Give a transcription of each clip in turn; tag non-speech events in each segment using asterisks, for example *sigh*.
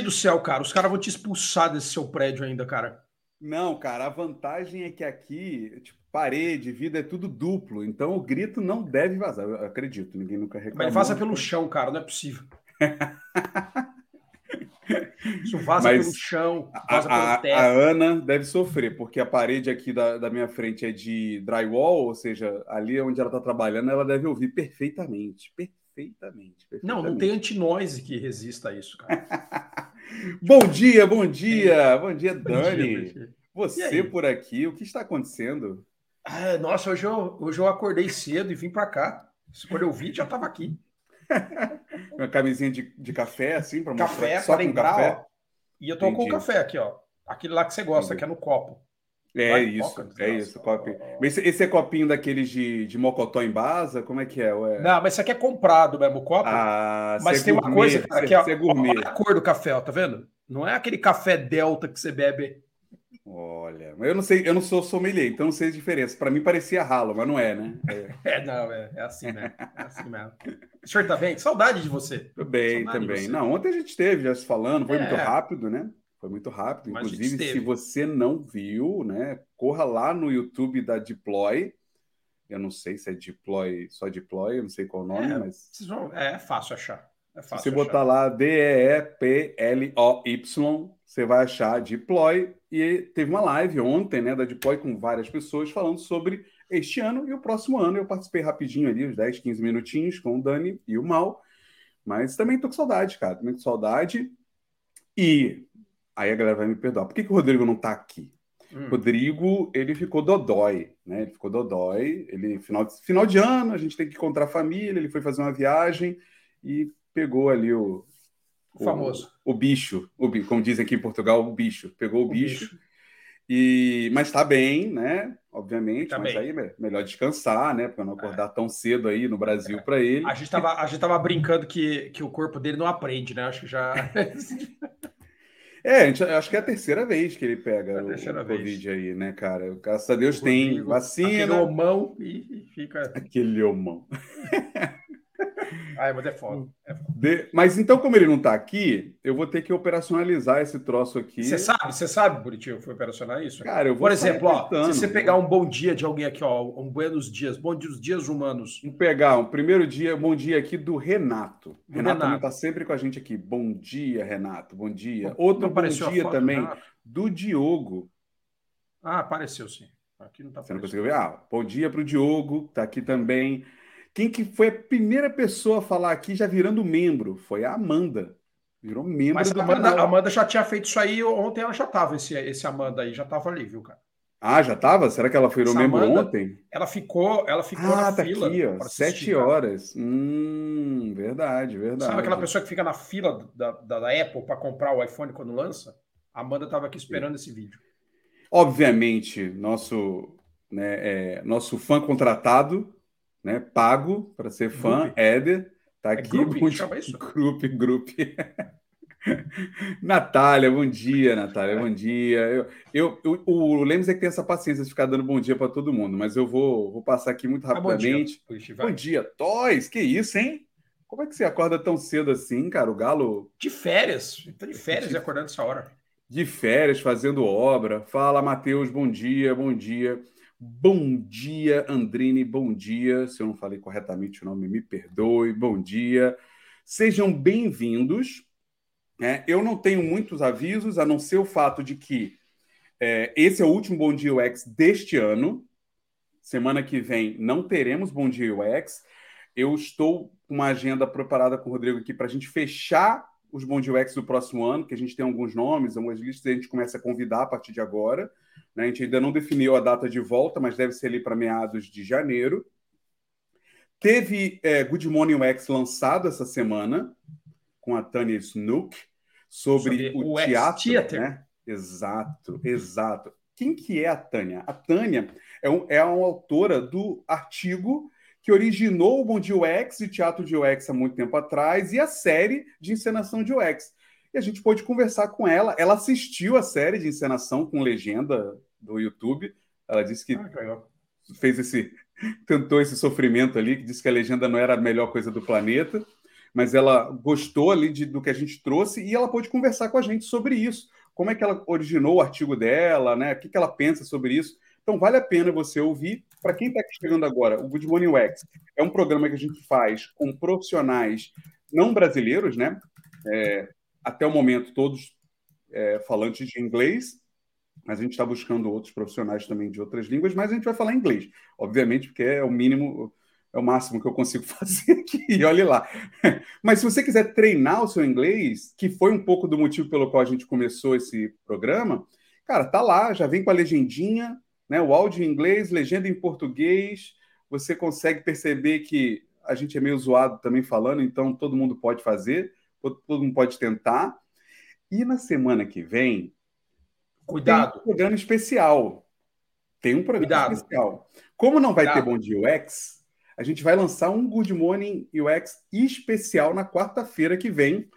do céu, cara. Os caras vão te expulsar desse seu prédio ainda, cara. Não, cara, a vantagem é que aqui, tipo, parede, vida é tudo duplo, então o grito não deve vazar. Eu acredito, ninguém nunca reclamou. Mas vaza pelo chão, cara, não é possível. *laughs* Isso vaza Mas pelo chão, A, vaza a- pelo a teto. Ana deve sofrer, porque a parede aqui da, da minha frente é de drywall, ou seja, ali onde ela está trabalhando, ela deve ouvir perfeitamente. Perfeitamente. Não, não tem anti-noise que resista a isso, cara. *laughs* Bom dia, bom dia, bom dia, *laughs* Bom Dani. dia, Buriti. E Você por aqui, o que está acontecendo? Ah, nossa, hoje eu, hoje eu acordei cedo e vim pra cá. Quando eu vi, já tava aqui. *laughs* Uma camisinha de, de café, assim, para mostrar Café, só com lembrar, café? E eu tô com o Entendi. café aqui, ó. Aquele lá que você gosta, Entendi. que é no copo. É isso, foca, é isso, copo. Esse, esse é copinho daqueles de, de mocotó em basa? Como é que é? Ué? Não, mas isso aqui é comprado mesmo, o copo. Ah, Mas cê tem é uma gourmet, coisa, cara, que é gourmet. olha a cor do café, ó, tá vendo? Não é aquele café delta que você bebe. Olha, mas eu não sei, eu não sou sommelier, então não sei a diferença. Para mim parecia ralo, mas não é, né? É, *laughs* É, não, é, é assim mesmo. É assim mesmo. O senhor tá bem? Saudade de você. tudo bem Saudade de também. Não, ontem a gente esteve já se falando, foi É. muito rápido, né? Foi muito rápido. Inclusive, se você não viu, né, corra lá no YouTube da Deploy. Eu não sei se é Deploy, só Deploy, eu não sei qual o nome, É, mas vão- É, fácil achar. É Se fácil você achar. botar lá D-E-E-P-L-O-Y, você vai achar Deploy. E teve uma live ontem, né, da Deploy com várias pessoas falando sobre este ano e o próximo ano. Eu participei rapidinho ali, uns 10, 15 minutinhos com o Dani e o Mal. Mas também tô com saudade, cara. Também com saudade. E aí a galera vai me perdoar. Por que, que o Rodrigo não tá aqui? Hum. Rodrigo, ele ficou dodói, né? Ele ficou dodói. Ele, final, de- final de ano, a gente tem que encontrar a família. Ele foi fazer uma viagem e pegou ali o, O famoso. o, bicho, o, como dizem aqui em Portugal, o bicho. Pegou o, O bicho. bicho. E, mas tá bem, né? Obviamente, Tá mas bem. aí é me- melhor descansar, né? Para não acordar tão cedo aí no Brasil para ele. A gente tava, a gente tava brincando que, que o corpo dele não aprende, né? Acho que já. *laughs* É, gente- acho que é a terceira vez que ele pega É o. Covid aí, né, cara? Graças a Deus O tem Rodrigo, vacina. Aquele homão e, e fica. Aquele homão. *laughs* Ai, mas é foda. É foda. De- Mas então, como ele não tá aqui, eu vou ter que operacionalizar esse troço aqui. Você sabe, você sabe, Bonitinho, foi operacional isso? Cara, eu vou Por exemplo, ó, se você pegar um bom dia de alguém aqui, ó, um buenos dias, bom dia, os dias humanos. Vamos pegar um primeiro dia, bom dia aqui do Renato. Do Renato está sempre com a gente aqui. Bom dia, Renato. Bom dia. Não Outro bom dia também Renato? do Diogo. Ah, apareceu sim. Aqui não tá Você não conseguiu ver? Ah, bom dia para o Diogo, tá aqui também. Quem que foi a primeira pessoa a falar aqui já virando membro? Foi a Amanda. Virou membro Mas do a Amanda, a Amanda já tinha feito isso aí, ontem ela já tava, esse, esse Amanda aí, já tava ali, viu, cara? Ah, já tava? Será que ela virou Essa membro Amanda ontem? Ela ficou, ela ficou Ah, na tá fila. aqui, ó. Sete horas. Hum, verdade, verdade. Sabe aquela pessoa que fica na fila da, da, da Apple para comprar o iPhone quando lança? A Amanda tava aqui esperando esse vídeo. Obviamente, nosso, né, é, nosso fã contratado, né, pago para ser fã, Grupo. Éder, tá É aqui. grupo que Bom chama isso? Grupo, grupo. *laughs* Natália, bom dia, Natália, bom dia. Eu, eu, eu- o Lemos é que tem essa paciência de ficar dando bom dia para todo mundo, mas eu vou, vou passar aqui muito Ah, bom dia. rapidamente. Puxa, Bom dia, Toys, que isso, hein? Como é que você acorda tão cedo assim, cara? O Galo De férias. Tá de férias e acordando essa hora. de férias fazendo obra. Fala, Matheus, bom dia, bom dia. Bom dia, Andrine, bom dia. Se eu não falei corretamente o nome, me perdoe. Bom dia. Sejam bem-vindos. né? eu não tenho muitos avisos, a não ser o fato de que é, esse é o último Bom Dia UX deste ano. Semana que vem não teremos Bom Dia UX. Eu estou com uma agenda preparada com o Rodrigo aqui para a gente fechar os Bom Dia UX do próximo ano, que a gente tem alguns nomes, algumas listas, a gente começa a convidar a partir de agora. Né? A gente ainda não definiu a data de volta, mas deve ser ali para meados de janeiro. Teve é, Good Morning UX lançado essa semana, com a Tânia Snook, sobre, Sobre o UX teatro. Theater. Né? Exato, exato. Quem que é a Tânia? A Tânia é, um, é uma autora do artigo que originou o Bom Dia UX e Teatro de UX há muito tempo atrás e a série de encenação de UX. E a gente pôde conversar com ela. Ela assistiu a série de encenação com legenda do YouTube. Ela disse que ah, fez esse *laughs* tentou esse sofrimento ali, que disse que a legenda não era a melhor coisa do planeta, mas ela gostou ali de, do que a gente trouxe e ela pôde conversar com a gente sobre isso. Como é que ela originou o artigo dela, né? O que, que ela pensa sobre isso. Então, vale a pena você ouvir. Para quem está chegando agora, o Good Morning UX é um programa que a gente faz com profissionais não brasileiros, né? É, até o momento, todos é, falantes de inglês, mas a gente está buscando outros profissionais também de outras línguas, mas a gente vai falar inglês, obviamente, porque é o mínimo, é o máximo que eu consigo *laughs* fazer aqui, e olhe lá. Mas se você quiser treinar o seu inglês, que foi um pouco do motivo pelo qual a gente começou esse programa, cara, tá lá, já vem com a legendinha, né? O áudio em inglês, legenda em português, você consegue perceber que a gente é meio zoado também falando, então todo mundo pode fazer, todo mundo pode tentar. E na semana que vem, Cuidado. Tem um programa especial. Tem um programa Cuidado. especial. Como não vai Cuidado. ter Bom Dia UX, a gente vai lançar um Good Morning UX especial na quarta-feira que vem.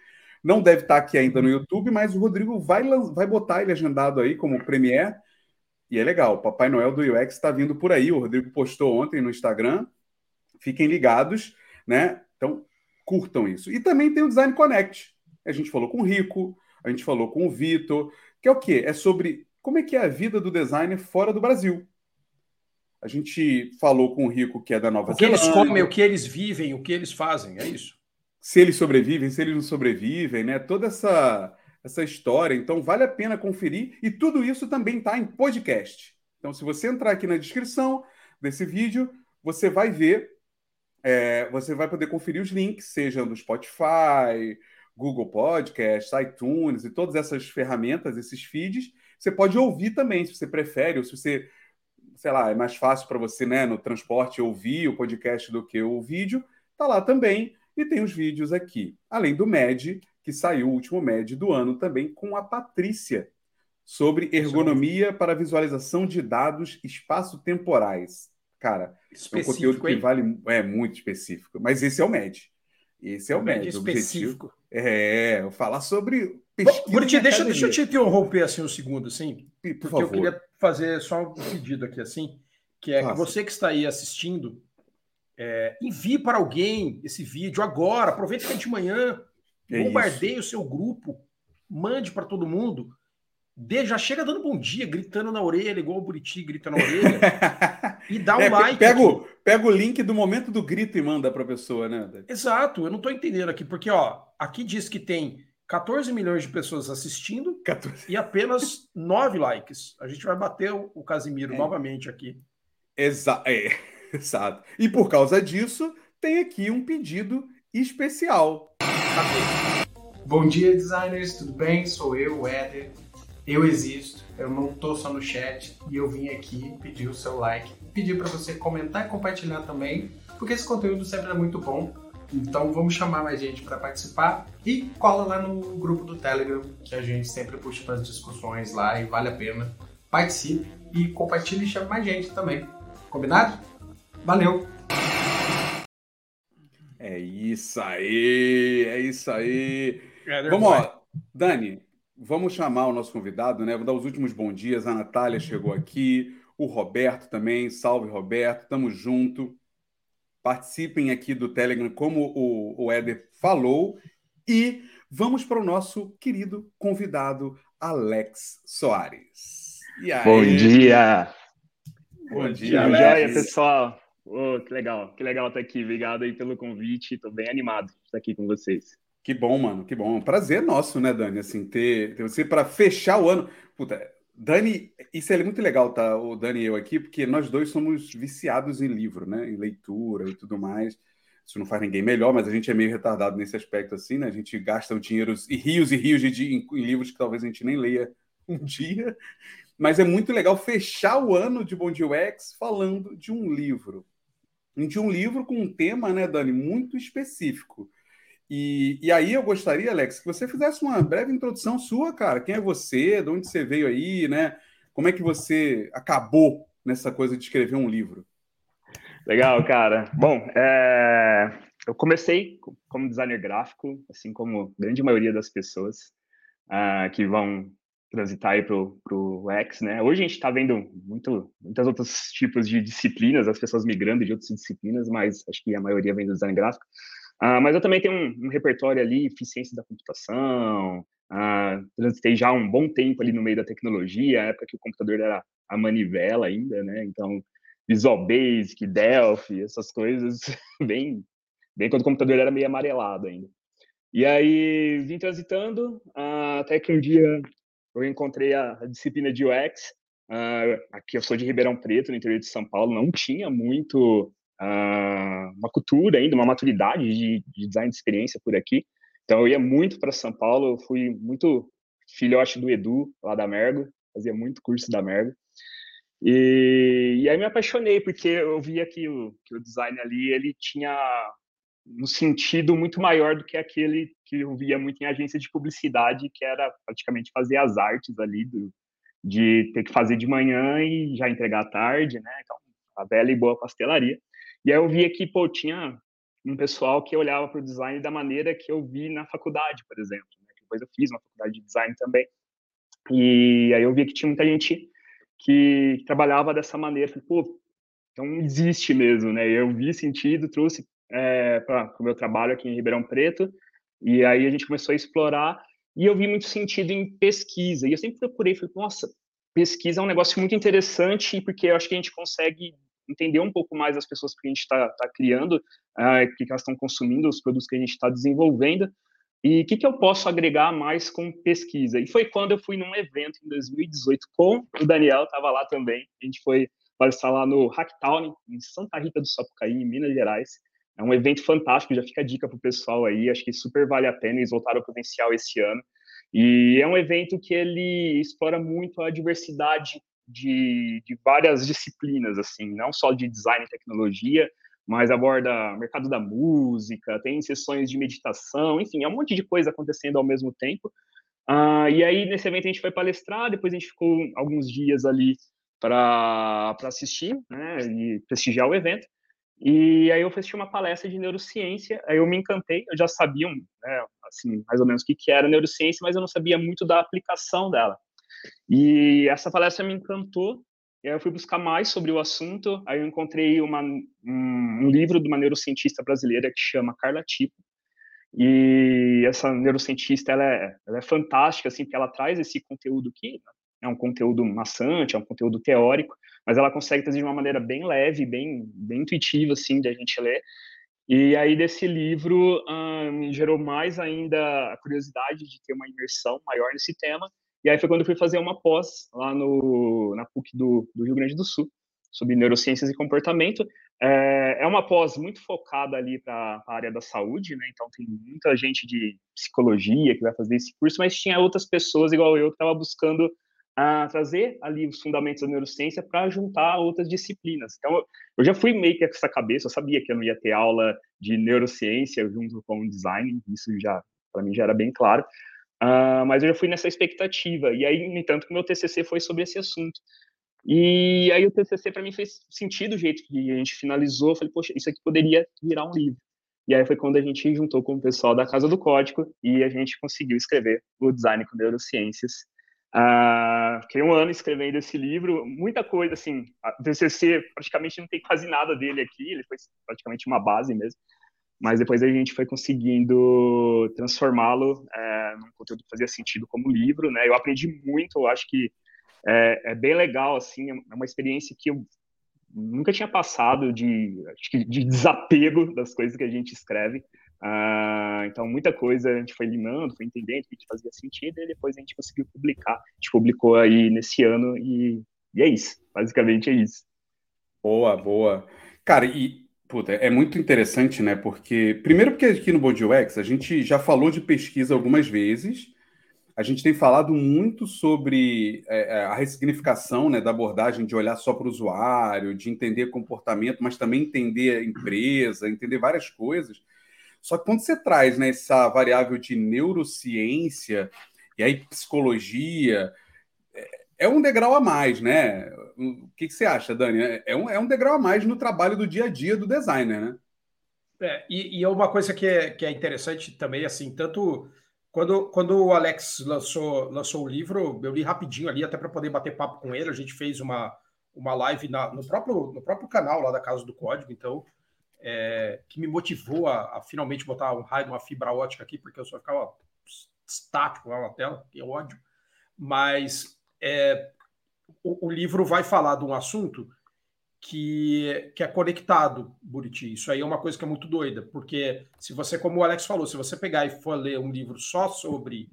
Não deve estar aqui ainda no YouTube, mas o Rodrigo vai, vai botar ele agendado aí como Premiere. E é legal, o Papai Noel do UX está vindo por aí. O Rodrigo postou ontem no Instagram. Fiquem ligados, né? Então, curtam isso. E também tem o Design Connect. A gente falou com o Rico, a gente falou com o Vitor, que é o quê? É sobre como é que é a vida do designer fora do Brasil. A gente falou com o Rico, que é da Nova Zelândia. O que Zelândia. eles comem, o que eles vivem, o que eles fazem, é isso. Se eles sobrevivem, se eles não sobrevivem, né? Toda essa, essa história. Então, vale a pena conferir. E tudo isso também está em podcast. Então, se você entrar aqui na descrição desse vídeo, você vai ver, é, você vai poder conferir os links, seja do Spotify, Google Podcasts, iTunes e todas essas ferramentas, esses feeds. Você pode ouvir também, se você prefere, ou se você, sei lá, é mais fácil para você, né, no transporte ouvir o podcast do que o vídeo, tá lá também. E tem os vídeos aqui. Além do MED, que saiu o último MED do ano também com a Patrícia, sobre ergonomia para visualização de dados espaço-temporais. Cara, específico, é um conteúdo que vale é muito específico, mas esse é o MED. Esse é o, o MED, específico. É, falar sobre pesquisa. Buriti, deixa, deixa eu te interromper assim um segundo, assim, Por porque favor. eu queria fazer só um pedido aqui, assim, que é Nossa. que você que está aí assistindo, é, envie para alguém esse vídeo agora, aproveita que é de manhã, é bombardeie isso. o seu grupo, mande para todo mundo. De, já chega dando bom dia, gritando na orelha, igual o Buriti grita na orelha. *laughs* e dá um é, like. Pega o, pega o link do momento do grito e manda para a pessoa, né? Exato, eu não estou entendendo aqui, porque ó, aqui diz que tem 14 milhões de pessoas assistindo 14. e apenas 9 likes. A gente vai bater o, o Casimiro é. novamente aqui. Exa é, *laughs* exato. E por causa disso, tem aqui um pedido especial. Bom dia, designers, tudo bem? Sou eu, o Éder eu existo, eu não tô só no chat e eu vim aqui pedir o seu like, pedir para você comentar e compartilhar também, porque esse conteúdo sempre é muito bom. Então vamos chamar mais gente para participar e cola lá no grupo do Telegram, que a gente sempre puxa para as discussões lá e vale a pena. Participe e compartilhe e chame mais gente também. Combinado? Valeu! É isso aí, é isso aí. Vamos lá, Dani, Vamos chamar o nosso convidado, né? Vou dar os últimos bons dias. A Natália chegou aqui, o Roberto também. Salve, Roberto. Tamo junto. Participem aqui do Telegram, como o, o Éder falou. E vamos para o nosso querido convidado, Alex Soares. Bom dia! Bom dia, Alex. Joia, pessoal. Oh, que legal, que legal estar aqui. Obrigado aí pelo convite. Estou bem animado de estar aqui com vocês. Que bom, mano, que bom. Prazer nosso, né, Dani? Assim, ter, ter você para fechar o ano. Puta, Dani, isso é muito legal, tá? O Dani e eu aqui, porque nós dois somos viciados em livro, né? Em leitura e tudo mais. Isso não faz ninguém melhor, mas a gente é meio retardado nesse aspecto, assim, né? A gente gasta o dinheiro e rios e rios de, de em, em livros que talvez a gente nem leia *laughs* um dia. Mas é muito legal fechar o ano de Bom Dia UX falando de um livro. De um livro com um tema, né, Dani, muito específico. E, e aí eu gostaria, Alex, que você fizesse uma breve introdução sua, cara. Quem é você? De onde você veio aí, né? Como é que você acabou nessa coisa de escrever um livro? Legal, cara. Bom, é... eu comecei como designer gráfico, assim como a grande maioria das pessoas uh, que vão transitar aí para o X, né? Hoje a gente está vendo muito, muitas outros tipos de disciplinas, as pessoas migrando de outras disciplinas, mas acho que a maioria vem do design gráfico. Uh, mas eu também tenho um, um, repertório ali, eficiência da computação, uh, transitei já um bom tempo ali no meio da tecnologia, época que o computador era a manivela ainda, né? Então, Visual Basic, Delphi, essas coisas, *laughs* bem, bem quando o computador era meio amarelado ainda. E aí vim transitando, uh, até que um dia eu encontrei a, a disciplina de UX. Uh, aqui eu sou de Ribeirão Preto, no interior de São Paulo, não tinha muito uma cultura ainda, uma maturidade de, de, design de experiência por aqui. Então eu ia muito para São Paulo, fui muito filhote do Edu, lá da Mergo, fazia muito curso da Mergo. E, e aí me apaixonei, porque eu via que o, que o design ali, ele tinha um sentido muito maior do que aquele que eu via muito em agência de publicidade, que era praticamente fazer as artes ali, do, de ter que fazer de manhã e já entregar à tarde, né? Então, a velha e boa pastelaria. E aí eu via que, pô, tinha um pessoal que olhava para o design da maneira que eu vi na faculdade, por exemplo. Né? Depois eu fiz uma faculdade de design também. E aí eu via que tinha muita gente que, trabalhava dessa maneira. Falei, pô, então existe mesmo, né? Eu vi sentido, trouxe é, para o meu trabalho aqui em Ribeirão Preto, e aí a gente começou a explorar, e eu vi muito sentido em pesquisa, e eu sempre procurei, falei, nossa, pesquisa é um negócio muito interessante, porque eu acho que a gente consegue entender um pouco mais as pessoas que a gente está tá criando, que, que elas estão consumindo, os produtos que a gente está desenvolvendo, e o que, que eu posso agregar mais com pesquisa? E foi quando eu fui num evento em 2018 com o Daniel, estava lá também. A gente foi palestrar lá no Hacktown, em Santa Rita do Sapucaí, em Minas Gerais. É um evento fantástico, já fica a dica para o pessoal aí, acho que super vale a pena, eles voltaram ao potencial esse ano. E é um evento que ele explora muito a diversidade de, de várias disciplinas, assim, não só de design e tecnologia, mas aborda mercado da música, tem sessões de meditação, enfim, é um monte de coisa acontecendo ao mesmo tempo. Uh, e aí, nesse evento, a gente foi palestrar, depois a gente ficou alguns dias ali para assistir né, e prestigiar o evento. E aí eu assisti uma palestra de neurociência, aí eu me encantei, eu já sabia, né, assim, mais ou menos o que, que era neurociência, mas eu não sabia muito da aplicação dela. E essa palestra me encantou, e aí eu fui buscar mais sobre o assunto, aí eu encontrei uma, um, livro de uma neurocientista brasileira que chama Carla Tipo, e essa neurocientista, ela é, ela é fantástica, assim, porque ela traz esse conteúdo que é um conteúdo maçante, é um conteúdo teórico, mas ela consegue trazer de uma maneira bem leve, bem, bem intuitiva, assim, de a gente ler. E aí, desse livro, uh, me gerou mais ainda a curiosidade de ter uma imersão maior nesse tema. E aí foi quando eu fui fazer uma pós lá no, na PUC do, do Rio Grande do Sul, sobre neurociências e comportamento. É, é uma pós muito focada ali para a área da saúde, né? Então tem muita gente de psicologia que vai fazer esse curso, mas tinha outras pessoas igual eu que estava buscando a trazer ali os fundamentos da neurociência para juntar outras disciplinas. Então, eu já fui meio que com essa cabeça, eu sabia que eu não ia ter aula de neurociência junto com design, isso já, para mim, já era bem claro, uh, mas eu já fui nessa expectativa, e aí, no entanto, meu TCC foi sobre esse assunto. E aí o TCC para mim fez sentido o jeito que a gente finalizou, falei, poxa, isso aqui poderia virar um livro. E aí foi quando a gente juntou com o pessoal da Casa do Código e a gente conseguiu escrever o Design com Neurociências, Uh, fiquei um ano escrevendo esse livro, muita coisa, assim, o TCC praticamente não tem quase nada dele aqui, ele foi praticamente uma base mesmo, mas depois a gente foi conseguindo transformá-lo é, num conteúdo que fazia sentido como livro, né, eu aprendi muito, eu acho que é, é bem legal, assim, é uma experiência que eu nunca tinha passado de, de desapego das coisas que a gente escreve, ah, então, muita coisa a gente foi limando, foi entendendo o que fazia sentido, e depois a gente conseguiu publicar. A gente publicou aí nesse ano, e, e é isso. Basicamente é isso. Boa, boa. Cara, e puta, é muito interessante, né? Porque, primeiro, porque aqui no Body UX a gente já falou de pesquisa algumas vezes. A gente tem falado muito sobre é, é a ressignificação né, da abordagem de olhar só para o usuário, de entender comportamento, mas também entender a empresa, entender várias coisas. Só que quando você traz né, essa variável de neurociência e aí psicologia, é, é um degrau a mais, né? O que, que você acha, Dani? É, é um, é um degrau a mais no trabalho do dia a dia do designer, né? É, e, é uma coisa que é, que é interessante também, assim, tanto Quando, quando o Alex lançou, lançou o livro, eu li rapidinho ali, até para poder bater papo com ele. A gente fez uma, uma live na, no, próprio, no próprio canal lá da Casa do Código, então, é, que me motivou a, a, finalmente botar um raio, uma fibra ótica aqui, porque eu só ficava estático lá na tela, que ódio. Mas é, o, o livro vai falar de um assunto que, que é conectado, Buriti. Isso aí é uma coisa que é muito doida, porque se você, como o Alex falou, se você pegar e for ler um livro só sobre.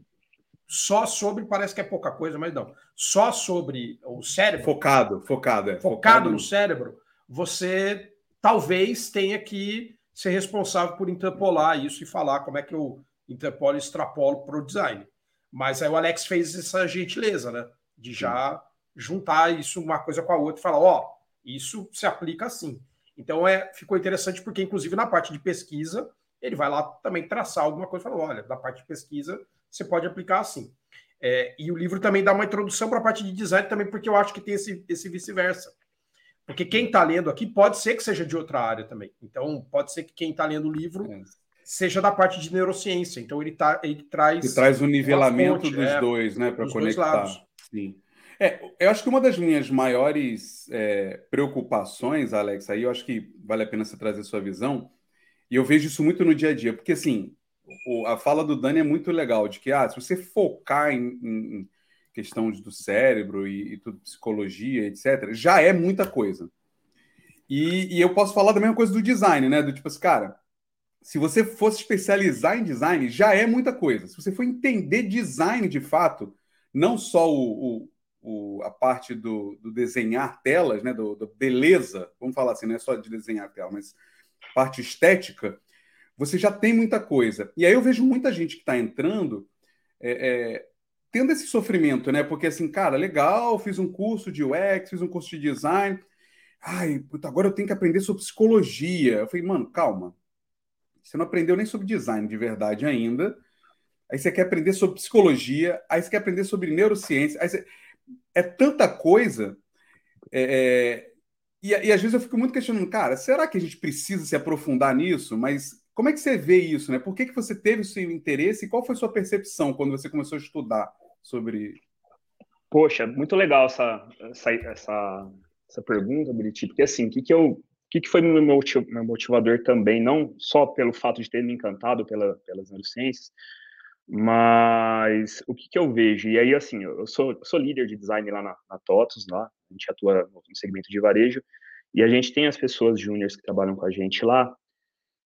Só sobre, parece que é pouca coisa, mas não. Só sobre o cérebro. Focado, focado, é. Focado, focado no cérebro, você talvez tenha que ser responsável por interpolar isso e falar como é que eu interpolo e extrapolo para o design. Mas aí o Alex fez essa gentileza, né? De já juntar isso uma coisa com a outra e falar, ó, oh, isso se aplica assim. Então é, ficou interessante porque, inclusive, na parte de pesquisa, ele vai lá também traçar alguma coisa e fala: olha, na parte de pesquisa você pode aplicar assim. É, e o livro também dá uma introdução para a parte de design também, porque eu acho que tem esse, esse vice-versa. Porque quem está lendo aqui pode ser que seja de outra área também. Então, pode ser que quem está lendo o livro é. seja da parte de neurociência. Então, ele, tá, ele traz. Ele traz o nivelamento fonte, dos é, dois, né? Para conectar. Sim. É, eu acho que uma das minhas maiores é, preocupações, Alex, aí eu acho que vale a pena você trazer sua visão, e eu vejo isso muito no dia a dia, porque assim, o, a fala do Dani é muito legal, de que ah, se você focar em, em questão do cérebro e, e, tudo, psicologia, etc., já é muita coisa. E, e, eu posso falar da mesma coisa do design, né? Do tipo assim, cara, se você fosse especializar em design, já é muita coisa. Se você for entender design de fato, não só o, o, a parte do, do, desenhar telas, né, do, do, beleza, vamos falar assim, não é só de desenhar tela, mas parte estética, você já tem muita coisa. E aí eu vejo muita gente que está entrando é, é, tendo esse sofrimento, né? Porque assim, cara, legal, fiz um curso de UX, fiz um curso de design. Ai, puta, agora eu tenho que aprender sobre psicologia. Eu falei, mano, calma. Você não aprendeu nem sobre design de verdade ainda. Aí você quer aprender sobre psicologia, aí você quer aprender sobre neurociência, aí você é tanta coisa. É, é, e, e, às vezes eu fico muito questionando, cara, será que a gente precisa se aprofundar nisso? Mas como é que você vê isso, né? Por que, que você teve o seu interesse e qual foi a sua percepção quando você começou a estudar sobre. Poxa, muito legal essa, essa, essa, essa pergunta, Buriti, porque assim, o que, que eu. O que, que foi meu motivador também, não só pelo fato de ter me encantado pela, pelas neurociências, mas o que, que, eu vejo? E aí, assim, eu sou, eu sou líder de design lá na, na TOTUS, lá, a gente atua no segmento de varejo, e a gente tem as pessoas júniores que trabalham com a gente lá,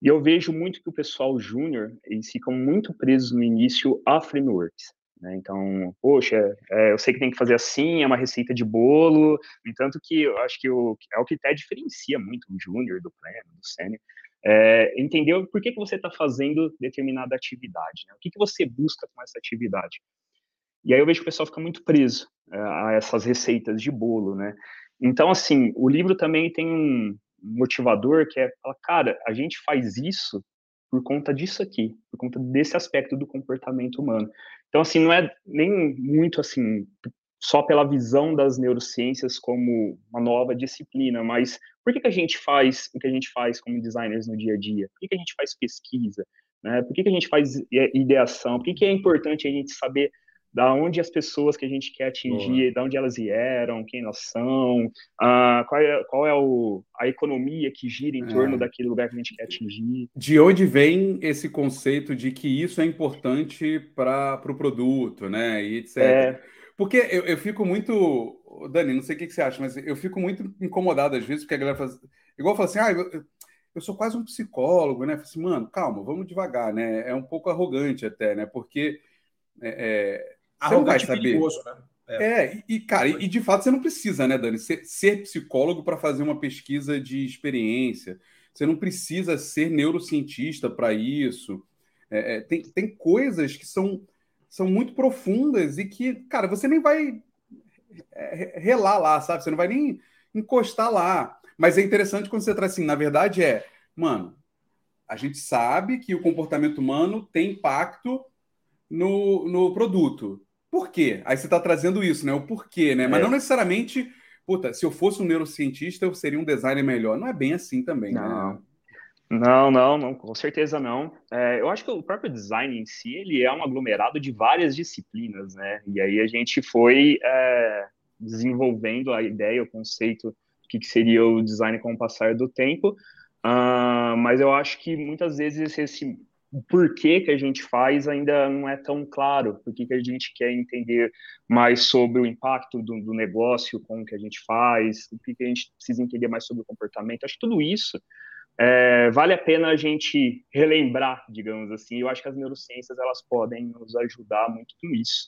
e eu vejo muito que o pessoal júnior, eles ficam muito presos no início a frameworks. Né? Então, poxa, é, eu sei que tem que fazer assim, é uma receita de bolo, no entanto que eu acho que o, é o que até diferencia muito o júnior do pleno, do sênior, é, entender por que, que você está fazendo determinada atividade, né? o que, que você busca com essa atividade. E aí eu vejo que o pessoal fica muito preso é, a essas receitas de bolo, né? Então, assim, o livro também tem um motivador que é cara, a gente faz isso por conta disso aqui, por conta desse aspecto do comportamento humano. Então, assim, não é nem muito assim só pela visão das neurociências como uma nova disciplina, mas por que, que a gente faz o que a gente faz como designers no dia a dia? Por que, que a gente faz pesquisa? Né? Por que, que a gente faz ideação? Por que, que é importante a gente saber da onde as pessoas que a gente quer atingir, da onde elas vieram, quem elas são, uh, qual é, qual é o, a economia que gira em é. torno daquele lugar que a gente quer atingir. De onde vem esse conceito de que isso é importante para o pro produto, né? E etc. É. Porque eu, eu fico muito. Dani, não sei o que, que, você acha, mas eu fico muito incomodado às vezes, porque a galera faz. Igual fala assim, ah, eu, eu sou quase um psicólogo, né? Assim, mano, calma, vamos devagar, né? É um pouco arrogante até, né? Porque. É, é, você não vai saber. Perigoso, né? É, é e, cara, e, e, de fato você não precisa, né, Dani, ser, ser psicólogo para fazer uma pesquisa de experiência. Você não precisa ser neurocientista para isso. É, é, tem, tem coisas que são são muito profundas e que, cara, você nem vai é, relar lá, sabe? Você não vai nem encostar lá. Mas é interessante quando você traz assim, na verdade é, mano, a gente sabe que o comportamento humano tem impacto no, no produto. Por quê? Aí você está trazendo isso, né? O porquê, né? Mas é. não necessariamente, puta, se eu fosse um neurocientista, eu seria um designer melhor. Não é bem assim também, né? não. né? Não, não, não, com certeza não. É, eu acho que o próprio design em si, ele é um aglomerado de várias disciplinas, né? E aí a gente foi é, desenvolvendo a ideia, o conceito do que, que seria o design com o passar do tempo, uh, mas eu acho que muitas vezes esse o porquê que a gente faz ainda não é tão claro, por que a gente quer entender mais sobre o impacto do, do negócio, como que a gente faz, o que a gente precisa entender mais sobre o comportamento. Acho que tudo isso é, vale a pena a gente relembrar, digamos assim. Eu acho que as neurociências elas podem nos ajudar muito com isso.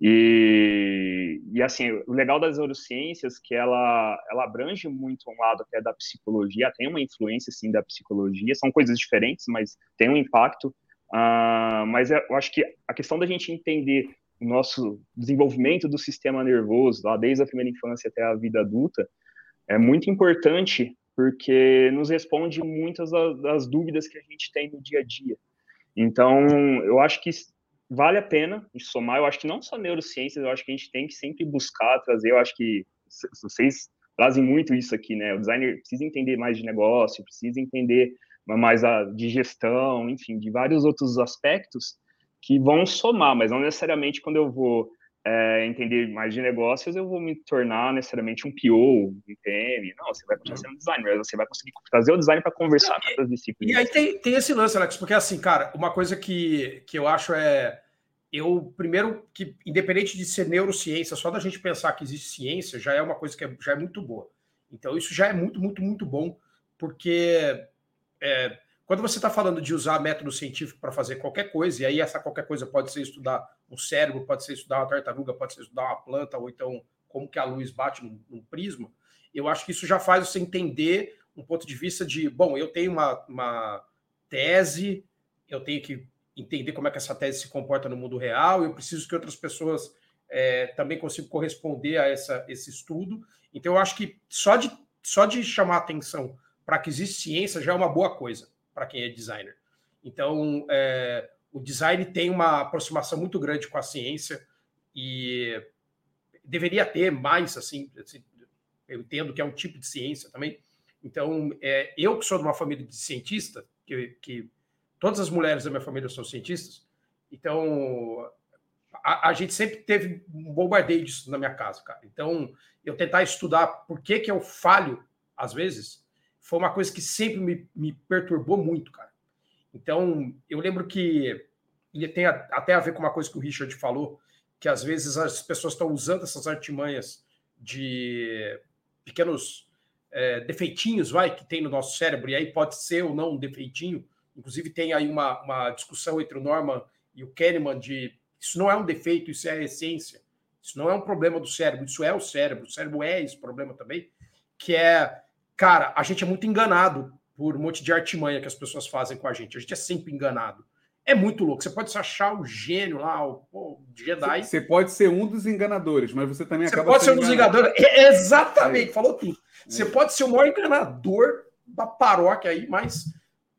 E, e assim, o legal das neurociências é que ela, ela abrange muito um lado até da psicologia, tem uma influência, sim, da psicologia, são coisas diferentes, mas tem um impacto. Uh, mas eu acho que a questão da gente entender o nosso desenvolvimento do sistema nervoso, lá desde a primeira infância até a vida adulta, é muito importante porque nos responde muitas das dúvidas que a gente tem no dia a dia. Então, eu acho que vale a pena somar. Eu acho que não só neurociências, eu acho que a gente tem que sempre buscar trazer. Eu acho que vocês trazem muito isso aqui, né? O designer precisa entender mais de negócio, precisa entender mais a, de gestão, enfim, de vários outros aspectos que vão somar, mas não necessariamente quando eu vou é, entender mais de negócios, eu vou me tornar necessariamente um PO, um PM. Não, você vai continuar sendo designer, você vai conseguir trazer o design para conversar com outras disciplinas. E aí tem, tem esse lance, Alex, porque assim, cara, uma coisa que, que eu acho é. Eu, primeiro, que independente de ser neurociência, só da gente pensar que existe ciência já é uma coisa que é, já é muito boa. Então, isso já é muito, muito, muito bom, porque é, quando você está falando de usar método científico para fazer qualquer coisa, e aí essa qualquer coisa pode ser estudar um cérebro, pode ser estudar uma tartaruga, pode ser estudar uma planta, ou então como que a luz bate num, num prisma, eu acho que isso já faz você entender um ponto de vista de, bom, eu tenho uma, uma tese, eu tenho que entender como é que essa tese se comporta no mundo real, eu preciso que outras pessoas é, também consigam corresponder a essa, esse estudo. Então, eu acho que só de, só de chamar atenção para que existe ciência já é uma boa coisa para quem é designer. Então, é, o design tem uma aproximação muito grande com a ciência e deveria ter mais, assim, assim eu entendo que é um tipo de ciência também. Então, é, eu que sou de uma família de cientista, que, que todas as mulheres da minha família são cientistas, então a, a, gente sempre teve um bombardeio disso na minha casa, cara. Então, eu tentar estudar por que, que eu falho, às vezes, foi uma coisa que sempre me, me perturbou muito, cara. Então, eu lembro que e tem até a ver com uma coisa que o Richard falou, que às vezes as pessoas estão usando essas artimanhas de pequenos é, defeitinhos, vai, que tem no nosso cérebro, e aí pode ser ou não um defeitinho. Inclusive, tem aí uma, uma discussão entre o Norman e o Kahneman de isso não é um defeito, isso é a essência. Isso não é um problema do cérebro, isso é o cérebro. O cérebro é esse problema também, que é Cara, a gente é muito enganado por um monte de artimanha que as pessoas fazem com a gente. A gente é sempre enganado. É muito louco. Você pode se achar o gênio lá, o, o Jedi. Você pode ser um dos enganadores, mas você também você acaba pode ser um dos enganadores. É, exatamente, é. falou tudo. É. Você pode ser o maior enganador da paróquia aí, mas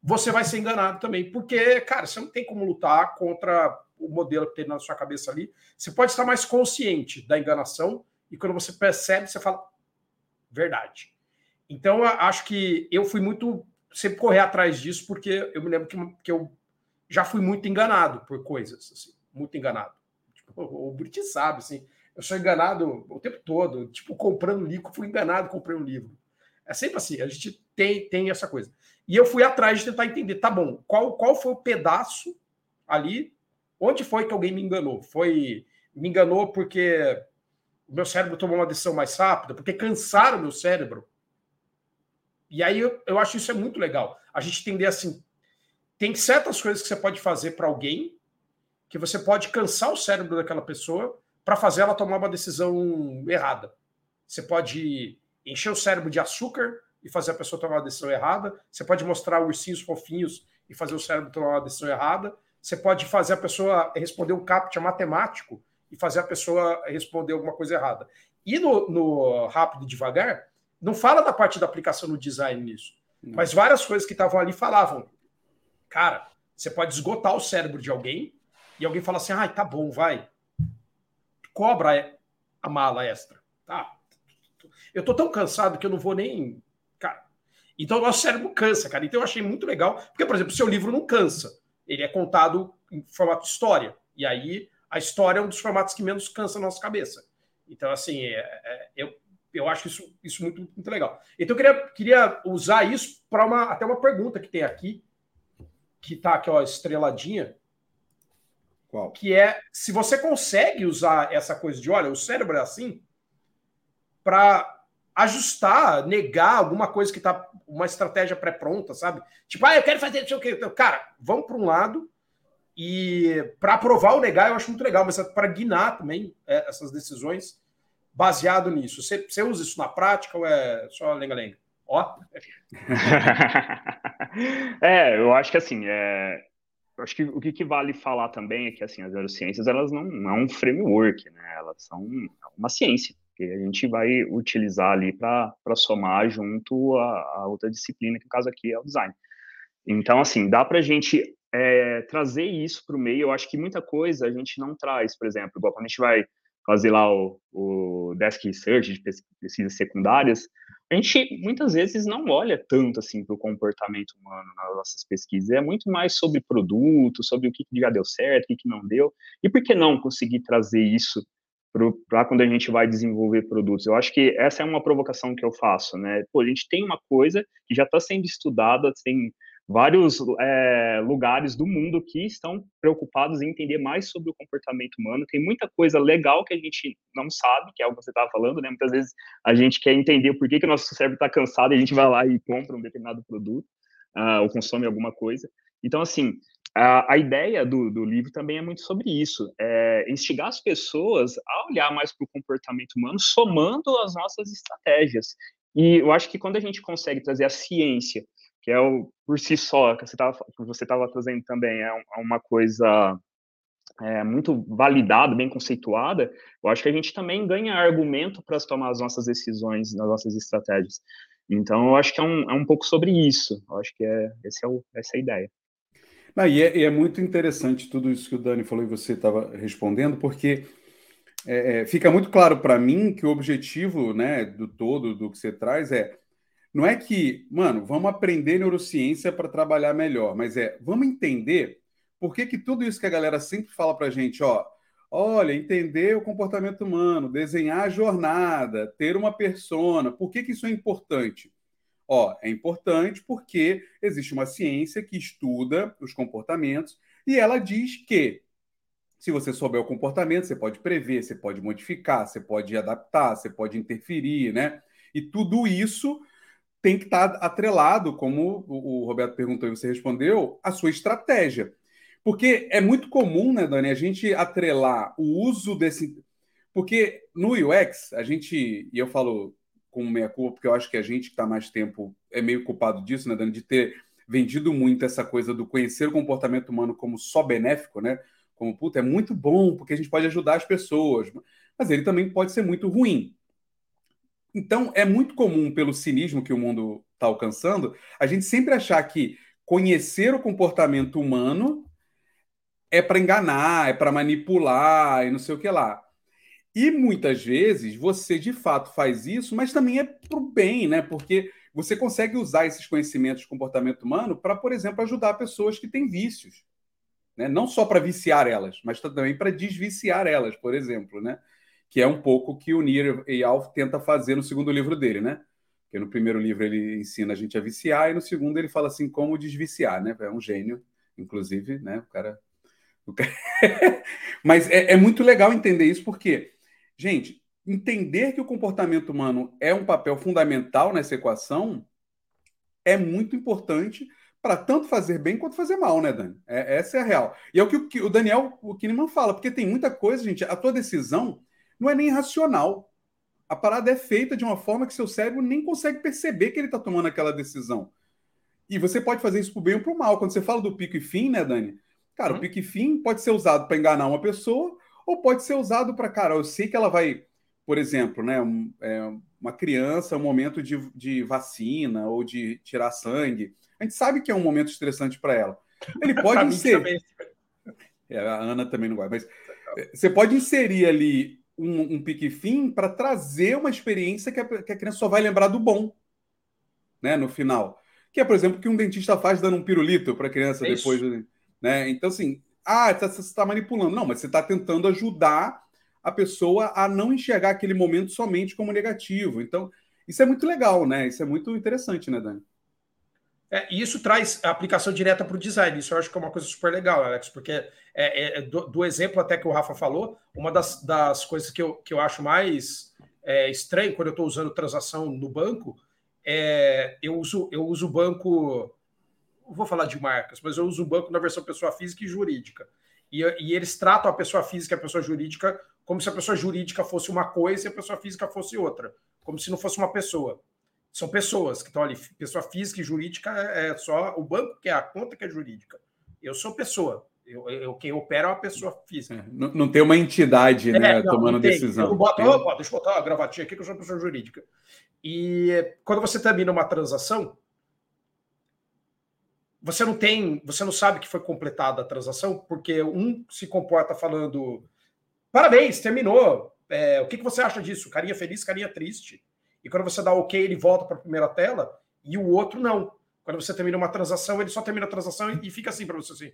você vai ser enganado também, porque, cara, você não tem como lutar contra o modelo que tem na sua cabeça ali. Você pode estar mais consciente da enganação e quando você percebe, você fala verdade. Então, acho que eu fui muito sempre correr atrás disso, porque eu me lembro que, que eu já fui muito enganado por coisas, assim, muito enganado. Tipo, o Brit sabe, assim, eu sou enganado o tempo todo, tipo, comprando livro, fui enganado, comprei um livro. É sempre assim, a gente tem, tem essa coisa. E eu fui atrás de tentar entender, tá bom, qual, qual foi o pedaço ali, onde foi que alguém me enganou? Foi, me enganou porque o meu cérebro tomou uma decisão mais rápida, porque cansaram o meu cérebro e aí eu, eu acho isso é muito legal. A gente entender assim, tem certas coisas que você pode fazer para alguém que você pode cansar o cérebro daquela pessoa para fazer ela tomar uma decisão errada. Você pode encher o cérebro de açúcar e fazer a pessoa tomar uma decisão errada. Você pode mostrar ursinhos fofinhos e fazer o cérebro tomar uma decisão errada. Você pode fazer a pessoa responder um captcha matemático e fazer a pessoa responder alguma coisa errada. E no, no rápido e devagar, não fala da parte da aplicação no design nisso. Mas várias coisas que estavam ali falavam. Cara, você pode esgotar o cérebro de alguém e alguém fala assim: ai, ah, tá bom, vai. Cobra a mala extra. Tá. Eu tô tão cansado que eu não vou nem. Cara, Então o nosso cérebro cansa, cara. Então eu achei muito legal, porque, por exemplo, o seu livro não cansa. Ele é contado em formato de história. E aí a história é um dos formatos que menos cansa a nossa cabeça. Então, assim, é, é, eu, eu acho isso, isso muito, muito legal. Então, eu queria, queria usar isso para uma, até uma pergunta que tem aqui, que está aqui, ó, estreladinha. Qual? Que é se você consegue usar essa coisa de, olha, o cérebro é assim, para ajustar, negar alguma coisa que está uma estratégia pré-pronta, sabe? Tipo, ah, eu quero fazer isso aqui. Cara, vamos para um lado e para aprovar ou negar eu acho muito legal, mas para guinar também é, essas decisões baseado nisso. Você, você usa isso na prática ou é só lenga-lenga? Ó. *laughs* é, eu acho que assim, é, eu acho que o que, vale falar também é que assim, as neurociências elas não, não é um framework, né? Elas são uma ciência que a gente vai utilizar ali para somar junto a, a, outra disciplina, que no caso aqui é o design. Então, assim, dá para a gente é, trazer isso para o meio. Eu acho que muita coisa a gente não traz, por exemplo, igual quando a gente vai fazer lá o, o desk research de pesquisas secundárias, a gente muitas vezes não olha tanto assim para o comportamento humano nas nossas pesquisas. É muito mais sobre produto, sobre o que já deu certo, o que, não deu. E por que não conseguir trazer isso para quando a gente vai desenvolver produtos. Eu acho que essa é uma provocação que eu faço, né? Pô, a gente tem uma coisa que já está sendo estudada, tem vários é, lugares do mundo que estão preocupados em entender mais sobre o comportamento humano. Tem muita coisa legal que a gente não sabe, que é o que você estava falando, né? Muitas vezes a gente quer entender por que, que o nosso cérebro está cansado e a gente vai lá e compra um determinado produto uh, ou consome alguma coisa. Então, assim, a, a ideia do, do, livro também é muito sobre isso, é instigar as pessoas a olhar mais para o comportamento humano, somando as nossas estratégias. E eu acho que quando a gente consegue trazer a ciência, que é o por si só, que você estava trazendo também, é, é uma coisa é, muito validada, bem conceituada, eu acho que a gente também ganha argumento para tomar as nossas decisões, nas nossas estratégias. Então, eu acho que é um, é um pouco sobre isso. Eu acho que é, esse é o, essa é a ideia. Não, e, é, e, é, muito interessante tudo isso que o Dani falou e você estava respondendo, porque é, é, fica muito claro para mim que o objetivo né, do todo do que você traz é não é que, mano, vamos aprender neurociência para trabalhar melhor, mas é vamos entender por que, que tudo isso que a galera sempre fala para gente, ó, olha, entender o comportamento humano, desenhar a jornada, ter uma persona, por que, que isso é importante? Ó, é importante porque existe uma ciência que estuda os comportamentos e ela diz que se você souber o comportamento, você pode prever, você pode modificar, você pode adaptar, você pode interferir, né? E tudo isso tem que estar atrelado, como o Roberto perguntou e você respondeu, a sua estratégia. Porque é muito comum, né, Dani, a gente atrelar o uso desse. Porque no UX, a gente, e eu falo com meia culpa, porque eu acho que a gente que está mais tempo é meio culpado disso, né, Dani, de ter vendido muito essa coisa do conhecer o comportamento humano como só benéfico, né? Como, puta, é muito bom, porque a gente pode ajudar as pessoas, mas ele também pode ser muito ruim. Então, é muito comum, pelo cinismo que o mundo está alcançando, a gente sempre achar que conhecer o comportamento humano é para enganar, é para manipular e não sei o que lá. E muitas vezes você de fato faz isso, mas também é para o bem, né? Porque você consegue usar esses conhecimentos de comportamento humano para, por exemplo, ajudar pessoas que têm vícios. Né? Não só para viciar elas, mas também para desviciar elas, por exemplo, né? Que é um pouco que o Nir Eyal tenta fazer no segundo livro dele, né? Porque no primeiro livro ele ensina a gente a viciar, e no segundo ele fala assim como desviciar, né? É um gênio, inclusive, né? O cara. O cara... *laughs* mas é, é muito legal entender isso, porque Gente, entender que o comportamento humano é um papel fundamental nessa equação é muito importante para tanto fazer bem quanto fazer mal, né, Dani? É, essa é a real. E é o que o, o Daniel o Kahneman fala, porque tem muita coisa, gente, a tua decisão não é nem racional. A parada é feita de uma forma que seu cérebro nem consegue perceber que ele está tomando aquela decisão. E você pode fazer isso para o bem ou para o mal. Quando você fala do pico e fim, né, Dani? Cara, uhum. o pico e fim pode ser usado para enganar uma pessoa ou pode ser usado para, cara, eu sei que ela vai, por exemplo, né, um, é, uma criança, um momento de, de vacina ou de tirar sangue. A gente sabe que é um momento estressante para ela. Ele *laughs* pode inserir. É, a Ana também não vai, mas é, você pode inserir ali um, um pique-fim para trazer uma experiência que a, que a criança só vai lembrar do bom. né, no final. Que é, por exemplo, o que um dentista faz dando um pirulito para a criança é depois. Né? Então, assim, ah, você está manipulando. Não, mas você está tentando ajudar a pessoa a não enxergar aquele momento somente como negativo. Então, isso é muito legal, né? Isso é muito interessante, né, Dani? É, e isso traz aplicação direta para o design. Isso eu acho que é uma coisa super legal, Alex, porque é, é, é do, do, exemplo até que o Rafa falou, uma das, das coisas que eu, que eu acho mais é, estranho quando eu estou usando transação no banco é eu uso eu uso o banco. Vou falar de marcas, mas eu uso o banco na versão pessoa física e jurídica. E, e eles tratam a pessoa física e a pessoa jurídica como se a pessoa jurídica fosse uma coisa e a pessoa física fosse outra, como se não fosse uma pessoa são pessoas que estão ali. Pessoa física e jurídica é só o banco que é a conta que é jurídica. Eu sou pessoa. Eu, eu quem opera é uma pessoa física. É, não, não, tem uma entidade é, né, não, tomando não decisão. Eu boto, oh, deixa eu botar uma gravatinha aqui que eu sou pessoa jurídica. E quando você termina uma transação, você não tem, você não sabe que foi completada a transação, porque um se comporta falando parabéns, terminou. É, o que, que você acha disso? Carinha feliz, carinha triste. E quando você dá OK, ele volta para a primeira tela, e o outro não. Quando você termina uma transação, ele só termina a transação e, fica assim para você assim.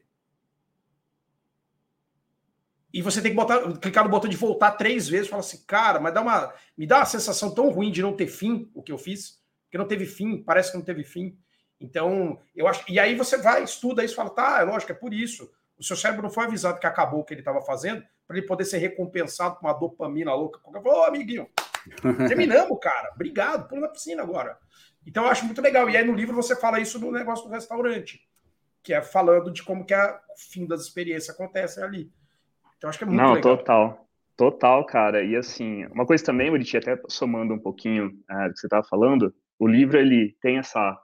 E você tem que botar, clicar no botão de voltar três vezes falar assim, cara, mas dá uma, me dá uma sensação tão ruim de não ter fim o que eu fiz, que não teve fim, parece que não teve fim. Então, eu acho. E aí você vai, estuda isso, fala, tá, é lógico, é por isso. O seu cérebro não foi avisado que acabou o que ele estava fazendo, para ele poder ser recompensado com uma dopamina louca. Ô, oh, amiguinho, *laughs* Terminamos, cara. Obrigado, pula na piscina agora. Então eu acho muito legal. E aí no livro você fala isso no negócio do restaurante, que é falando de como que a, o fim das experiências acontece ali. Então acho que é muito Não, legal. total. Total, cara. E assim, uma coisa também, Muriti, até somando um pouquinho é, do que você estava falando, o livro ele tem essa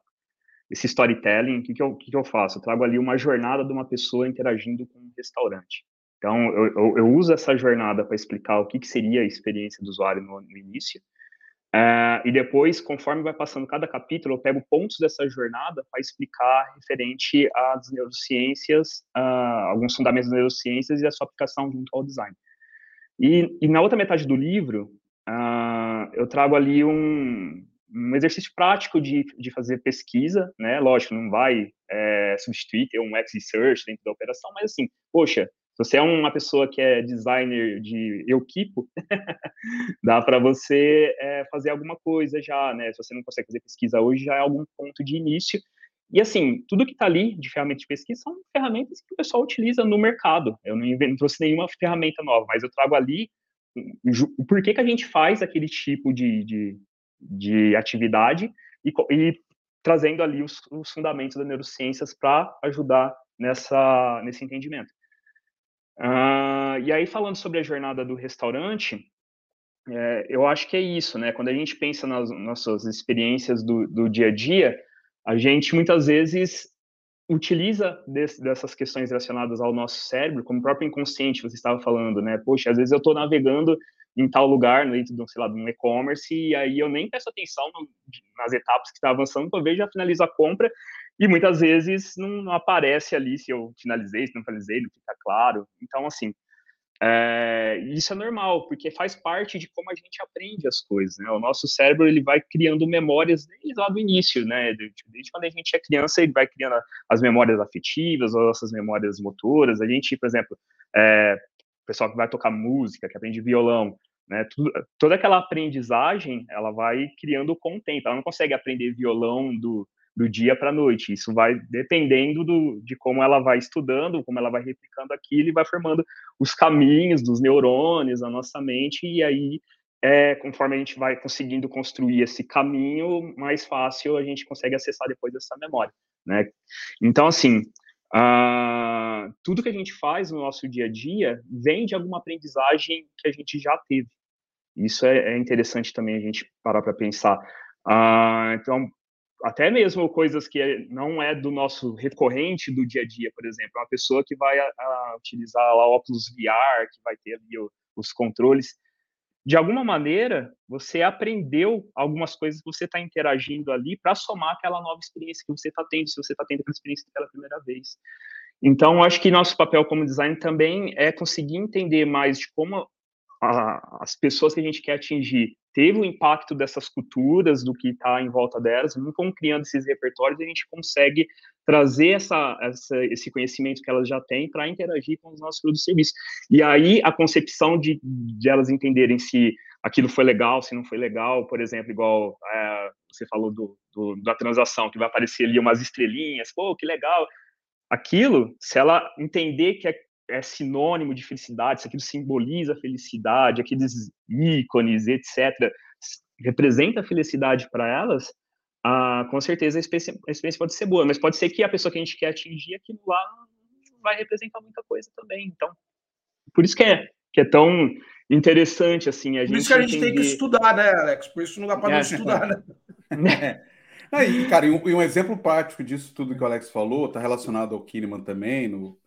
esse storytelling. O que, que, eu, que, que eu faço? Eu trago ali uma jornada de uma pessoa interagindo com um restaurante. Então, eu, eu, eu uso essa jornada para explicar o que, que, seria a experiência do usuário no, no início. Uh, e depois, conforme vai passando cada capítulo, eu pego pontos dessa jornada para explicar referente às neurociências, uh, alguns fundamentos das neurociências e a sua aplicação junto ao design. E, e na outra metade do livro, uh, eu trago ali um, um exercício prático de, de fazer pesquisa, né? Lógico, não vai é, substituir ter um X-Research dentro da operação, mas assim, poxa, se você é uma pessoa que é designer de equipo, *laughs* dá para você é, fazer alguma coisa já, né? Se você não consegue fazer pesquisa hoje, já é algum ponto de início. E assim, tudo que está ali de ferramentas de pesquisa são ferramentas que o pessoal utiliza no mercado. Eu não, não trouxe nenhuma ferramenta nova, mas eu trago ali o porquê que a gente faz aquele tipo de, de, de atividade e, e, trazendo ali os, os fundamentos das neurociências para ajudar nessa, nesse entendimento. Uh, e aí, falando sobre a jornada do restaurante, é, eu acho que é isso, né? Quando a gente pensa nas nossas experiências do, do dia a dia, a gente muitas vezes utiliza desse, dessas questões relacionadas ao nosso cérebro, como o próprio inconsciente, você estava falando, né? Poxa, às vezes eu estou navegando em tal lugar, dentro de, sei lá, de um e-commerce, e aí eu nem presto atenção no, nas etapas que está avançando, para ver, já finalizo a compra, e muitas vezes não, não, aparece ali se eu finalizei, se não finalizei, não fica claro. Então, assim, é, isso é normal, porque faz parte de como a gente aprende as coisas, né? O nosso cérebro, ele vai criando memórias desde lá do início, né? Desde quando a gente é criança, ele vai criando as memórias afetivas, as nossas memórias motoras. A gente, por exemplo, é, o pessoal que vai tocar música, que aprende violão, né? Tudo, toda aquela aprendizagem, ela vai criando com o tempo. Ela não consegue aprender violão do do dia para a noite. Isso vai dependendo do, de como ela vai estudando, como ela vai replicando aquilo e vai formando os caminhos dos neurônios na nossa mente, e aí, é, conforme a gente vai conseguindo construir esse caminho, mais fácil a gente consegue acessar depois essa memória. Né? Então, assim, uh, tudo que a gente faz no nosso dia a dia vem de alguma aprendizagem que a gente já teve. Isso é, é interessante também a gente parar para pensar. Uh, então, até mesmo coisas que não é do nosso recorrente do dia a dia, por exemplo, uma pessoa que vai a, a utilizar lá óculos VR, que vai ter ali o, os controles, de alguma maneira você aprendeu algumas coisas que você está interagindo ali para somar aquela nova experiência que você está tendo, se você está tendo aquela experiência pela primeira vez. Então, acho que nosso papel como design também é conseguir entender mais de como a, as pessoas que a gente quer atingir teve o impacto dessas culturas, do que está em volta delas, vão criando esses repertórios a gente consegue trazer essa, essa, esse conhecimento que elas já têm para interagir com os nossos produtos e serviços. E aí a concepção de, de elas entenderem se aquilo foi legal, se não foi legal, por exemplo, igual é, você falou do, do, da transação, que vai aparecer ali umas estrelinhas, pô, que legal. Aquilo, se ela entender que é sinônimo de felicidade, se aquilo simboliza felicidade, aqueles ícones, etc., representa a felicidade para elas, ah, com certeza a experiência, a experiência, pode ser boa, mas pode ser que a pessoa que a gente quer atingir, aquilo lá não vai representar muita coisa também. Então, por isso que é, que é tão interessante, assim, a por gente Por isso que a gente entender... tem que estudar, né, Alex? Por isso não dá para é. não estudar, né? *laughs* Aí, cara, e um, e um, exemplo prático disso tudo que o Alex falou, está relacionado ao Kahneman também, no,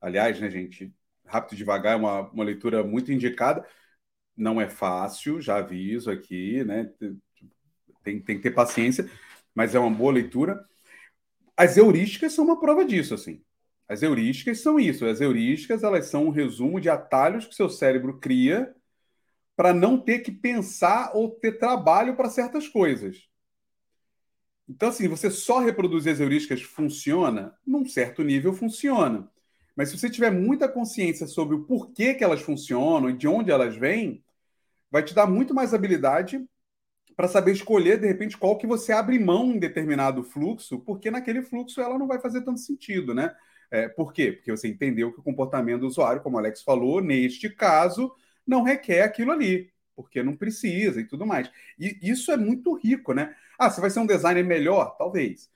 Aliás, né, gente, Rápido e Devagar é uma, uma leitura muito indicada. Não é fácil, já aviso aqui, né? Tem, tem que ter paciência, mas é uma boa leitura. As heurísticas são uma prova disso, assim. As heurísticas são isso. As heurísticas, elas são um resumo de atalhos que seu cérebro cria para não ter que pensar ou ter trabalho para certas coisas. Então, assim, você só reproduzir as heurísticas funciona? Num certo nível, funciona. Mas se você tiver muita consciência sobre o porquê que elas funcionam e de onde elas vêm, vai te dar muito mais habilidade para saber escolher, de repente, qual que você abre mão em determinado fluxo, porque naquele fluxo ela não vai fazer tanto sentido, né? É, por quê? Porque você entendeu que o comportamento do usuário, como o Alex falou, neste caso, não requer aquilo ali, porque não precisa e tudo mais. E isso é muito rico, né? Ah, você vai ser um designer melhor? Talvez.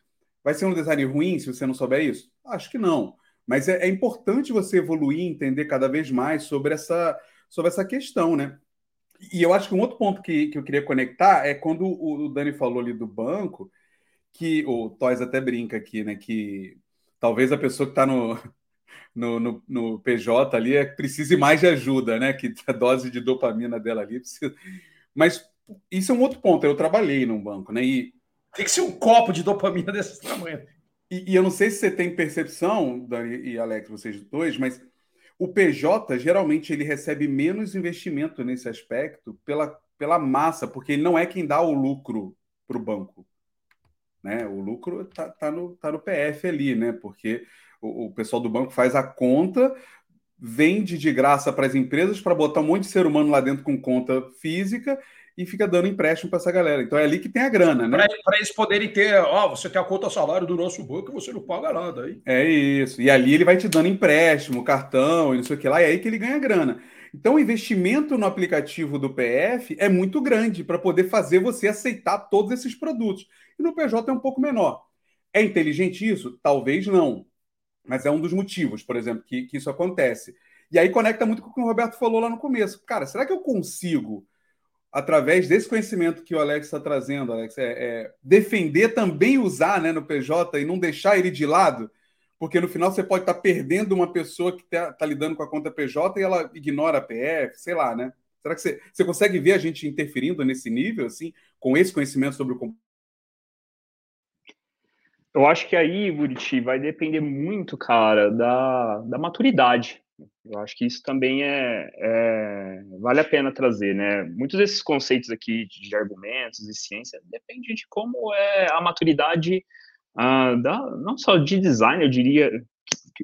Vai ser um designer ruim se você não souber isso? Acho que não. Mas é, é importante você evoluir, entender cada vez mais sobre essa, sobre essa questão, né? E eu acho que um outro ponto que, que eu queria conectar é quando o, o Dani falou ali do banco, que o Toys até brinca aqui, né? Que talvez a pessoa que está *laughs* no, no, no, no, PJ ali é, precise mais de ajuda, né? Que a dose de dopamina dela ali precisa. Mas isso é um outro ponto. Eu trabalhei num banco, né? E tem que ser um copo de dopamina *laughs* desse tamanho. E, e, eu não sei se você tem percepção, Dani e Alex, vocês dois, mas o PJ geralmente ele recebe menos investimento nesse aspecto pela, pela massa, porque ele não é quem dá o lucro para o banco. Né? O lucro está tá no, tá no PF ali, né? Porque o, o pessoal do banco faz a conta, vende de graça para as empresas para botar um monte de ser humano lá dentro com conta física e fica dando empréstimo para essa galera. Então é ali que tem a grana, né? Para eles poderem ter, ó, você tem a conta salário do nosso banco e você não paga nada aí. É isso. E ali ele vai te dando empréstimo, cartão e não sei o que lá, e é aí que ele ganha grana. Então o investimento no aplicativo do PF é muito grande para poder fazer você aceitar todos esses produtos. E no PJ é um pouco menor. É inteligente isso? Talvez não. Mas é um dos motivos, por exemplo, que, que isso acontece. E aí conecta muito com o que o Roberto falou lá no começo. Cara, será que eu consigo através desse conhecimento que o Alex está trazendo, Alex, é, é, defender também usar né, no PJ e não deixar ele de lado, porque no final você pode estar tá perdendo uma pessoa que está tá lidando com a conta PJ e ela ignora a PF, sei lá, né? Será que você, você consegue ver a gente interferindo nesse nível, assim, com esse conhecimento sobre o eu acho que aí, Buriti, vai depender muito, cara, da, da maturidade eu acho que isso também é, é, vale a pena trazer, né? Muitos desses conceitos aqui de argumentos e ciência depende de como é a maturidade ah, da, não só de design, eu diria.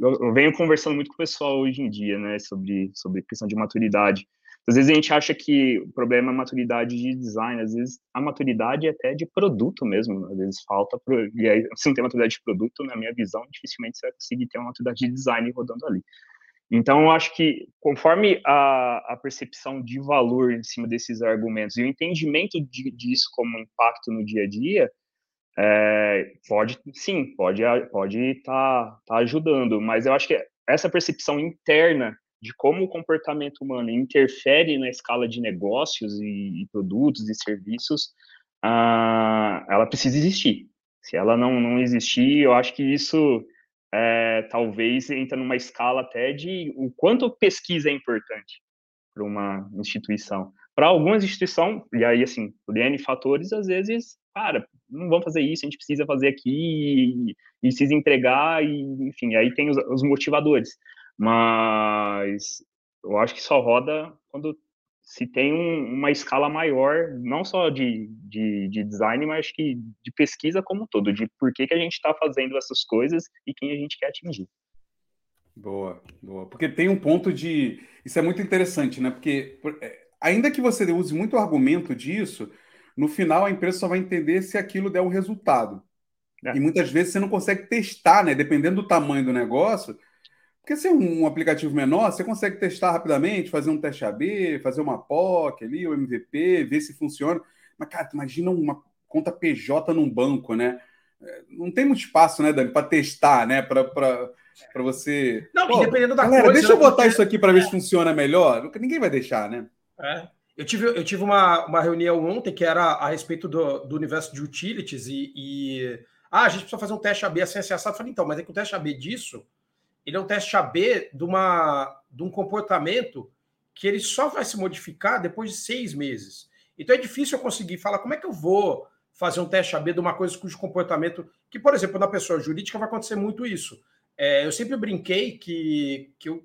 Eu venho conversando muito com o pessoal hoje em dia, né, sobre sobre questão de maturidade. Às vezes a gente acha que o problema é a maturidade de design, às vezes a maturidade é até de produto mesmo, às vezes falta, pro, e aí se não tem maturidade de produto, na minha visão, dificilmente você vai conseguir ter uma maturidade de design rodando ali. Então, eu acho que conforme a, a, percepção de valor em cima desses argumentos e o entendimento de, disso como impacto no dia a dia, é, pode, sim, pode pode estar tá, tá ajudando, mas eu acho que essa percepção interna de como o comportamento humano interfere na escala de negócios e, e produtos e serviços, ah, ela precisa existir. Se ela não, não existir, eu acho que isso é, talvez entra numa escala até de o quanto pesquisa é importante para uma instituição. Para algumas instituições, e aí, assim, por N fatores, às vezes, cara, não vamos fazer isso, a gente precisa fazer aqui e, precisa entregar, e, enfim, aí tem os, os motivadores. Mas eu acho que só roda quando se tem um, uma escala maior, não só de, de, de, design, mas que de pesquisa como um todo, de por que, que a gente está fazendo essas coisas e quem a gente quer atingir. Boa, boa. Porque tem um ponto de. Isso é muito interessante, né? Porque, é, ainda que você use muito argumento disso, no final a empresa só vai entender se aquilo der um resultado. É. E muitas vezes você não consegue testar, né? Dependendo do tamanho do negócio, porque se é um, aplicativo menor, você consegue testar rapidamente, fazer um teste AB, fazer uma POC ali, o MVP, ver se funciona. Mas, cara, imagina uma conta PJ num banco, né? É, não tem muito espaço, né, Dani, para testar, né? Para você. Não, Pô, dependendo da galera, coisa. Deixa eu botar isso aqui para ver se funciona melhor. Ninguém vai deixar, né? É. Eu tive, eu tive uma, uma reunião ontem que era a respeito do, do universo de utilities e, e. Ah, a gente precisa fazer um teste AB assim, assim, assado. Eu falei, então, mas é que o teste AB disso ele é um teste AB de, uma, de um comportamento que ele só vai se modificar depois de seis meses. Então é difícil eu conseguir falar como é que eu vou fazer um teste AB de uma coisa cujo comportamento. Que, por exemplo, na pessoa jurídica vai acontecer muito isso. É, eu sempre brinquei que, que, eu,